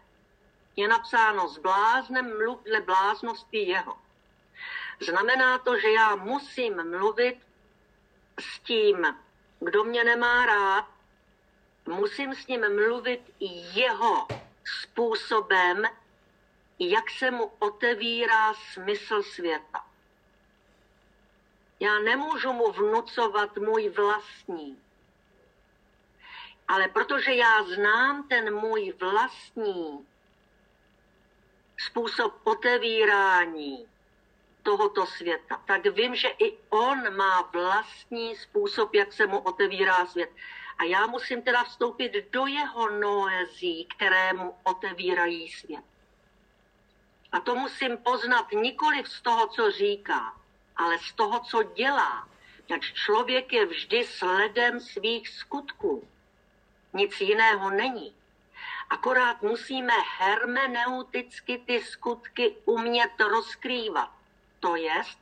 je napsáno s bláznem mluv dle bláznosti jeho. Znamená to, že já musím mluvit s tím, kdo mě nemá rád, musím s ním mluvit jeho způsobem, jak se mu otevírá smysl světa. Já nemůžu mu vnucovat můj vlastní, ale protože já znám ten můj vlastní způsob otevírání tohoto světa, tak vím, že i on má vlastní způsob, jak se mu otevírá svět. A já musím teda vstoupit do jeho noezí, které mu otevírají svět. A to musím poznat nikoli z toho, co říká, ale z toho, co dělá. Jak člověk je vždy sledem svých skutků. Nic jiného není. Akorát musíme hermeneuticky ty skutky umět rozkrývat. To jest,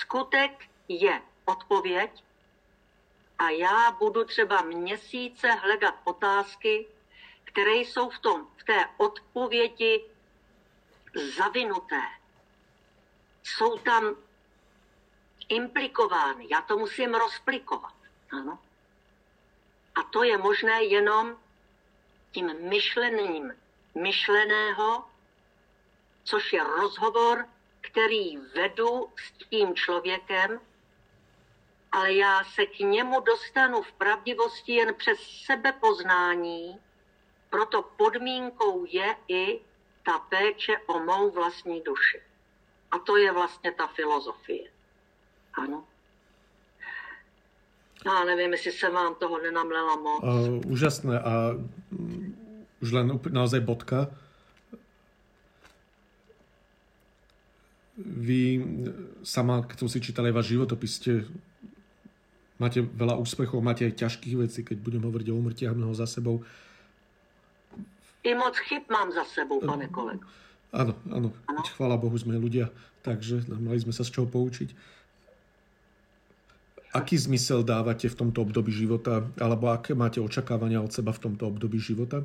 skutek je odpověď a já budu třeba měsíce hledat otázky, které jsou v, tom, v té odpovědi zavinuté. Jsou tam implikovány. Já to musím rozplikovat. Ano. A to je možné jenom tím myšlením myšleného, což je rozhovor, který vedu s tím člověkem, ale já se k němu dostanu v pravdivosti jen přes sebepoznání, proto podmínkou je i ta péče o mou vlastní duši. A to je vlastně ta filozofie. Ano. Já nevím, jestli se vám toho nenamlela moc. Uh, úžasné a už len naozaj bodka. Vy sama, keď som si čítal aj váš životopis, ste, máte veľa úspechov, máte aj ťažkých vecí, keď budem hovoriť o umrtiach mnoho za sebou. I moc chyb mám za sebou, pane kolego. Áno, áno. ano. Chvála Bohu, sme ľudia, takže mali sme sa z čoho poučiť. Aký zmysel dávate v tomto období života, alebo aké máte očakávania od seba v tomto období života?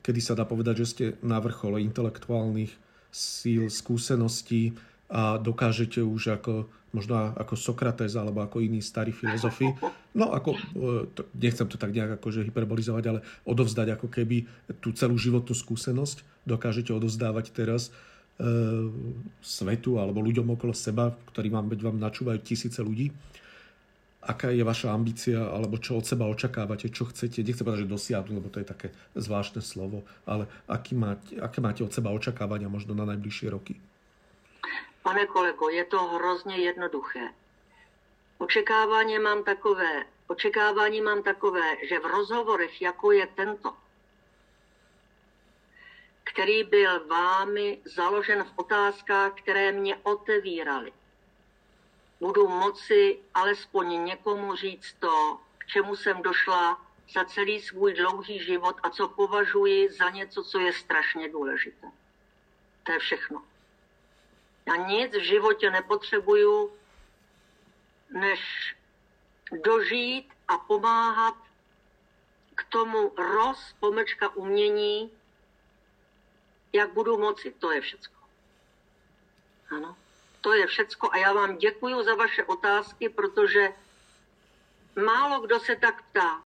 Kedy sa dá povedať, že ste na vrchole intelektuálnych síl, skúseností a dokážete už ako možno ako Sokrates alebo ako iní starí filozofi. No ako, e, nechcem to tak nejak akože hyperbolizovať, ale odovzdať ako keby tú celú životnú skúsenosť dokážete odovzdávať teraz e, svetu alebo ľuďom okolo seba, ktorí vám, vám načúvajú tisíce ľudí. Aká je vaša ambícia, alebo čo od seba očakávate, čo chcete, nechcem povedať, že dosiahnuť, lebo to je také zvláštne slovo, ale aký máte, aké máte od seba očakávania možno na najbližšie roky? Pane kolego, je to hrozně jednoduché. Očekávání mám takové, očekávání mám takové, že v rozhovorech, jako je tento, který byl vámi založen v otázkách, které mě otevíraly, budu moci alespoň někomu říct to, k čemu jsem došla za celý svůj dlouhý život a co považuji za něco, co je strašně důležité. To je všechno. Já nic v životě nepotřebuju, než dožít a pomáhat k tomu roz, pomečka umění, jak budu moci. To je všecko. Ano, to je všecko a já vám děkuji za vaše otázky, protože málo kdo se tak ptá.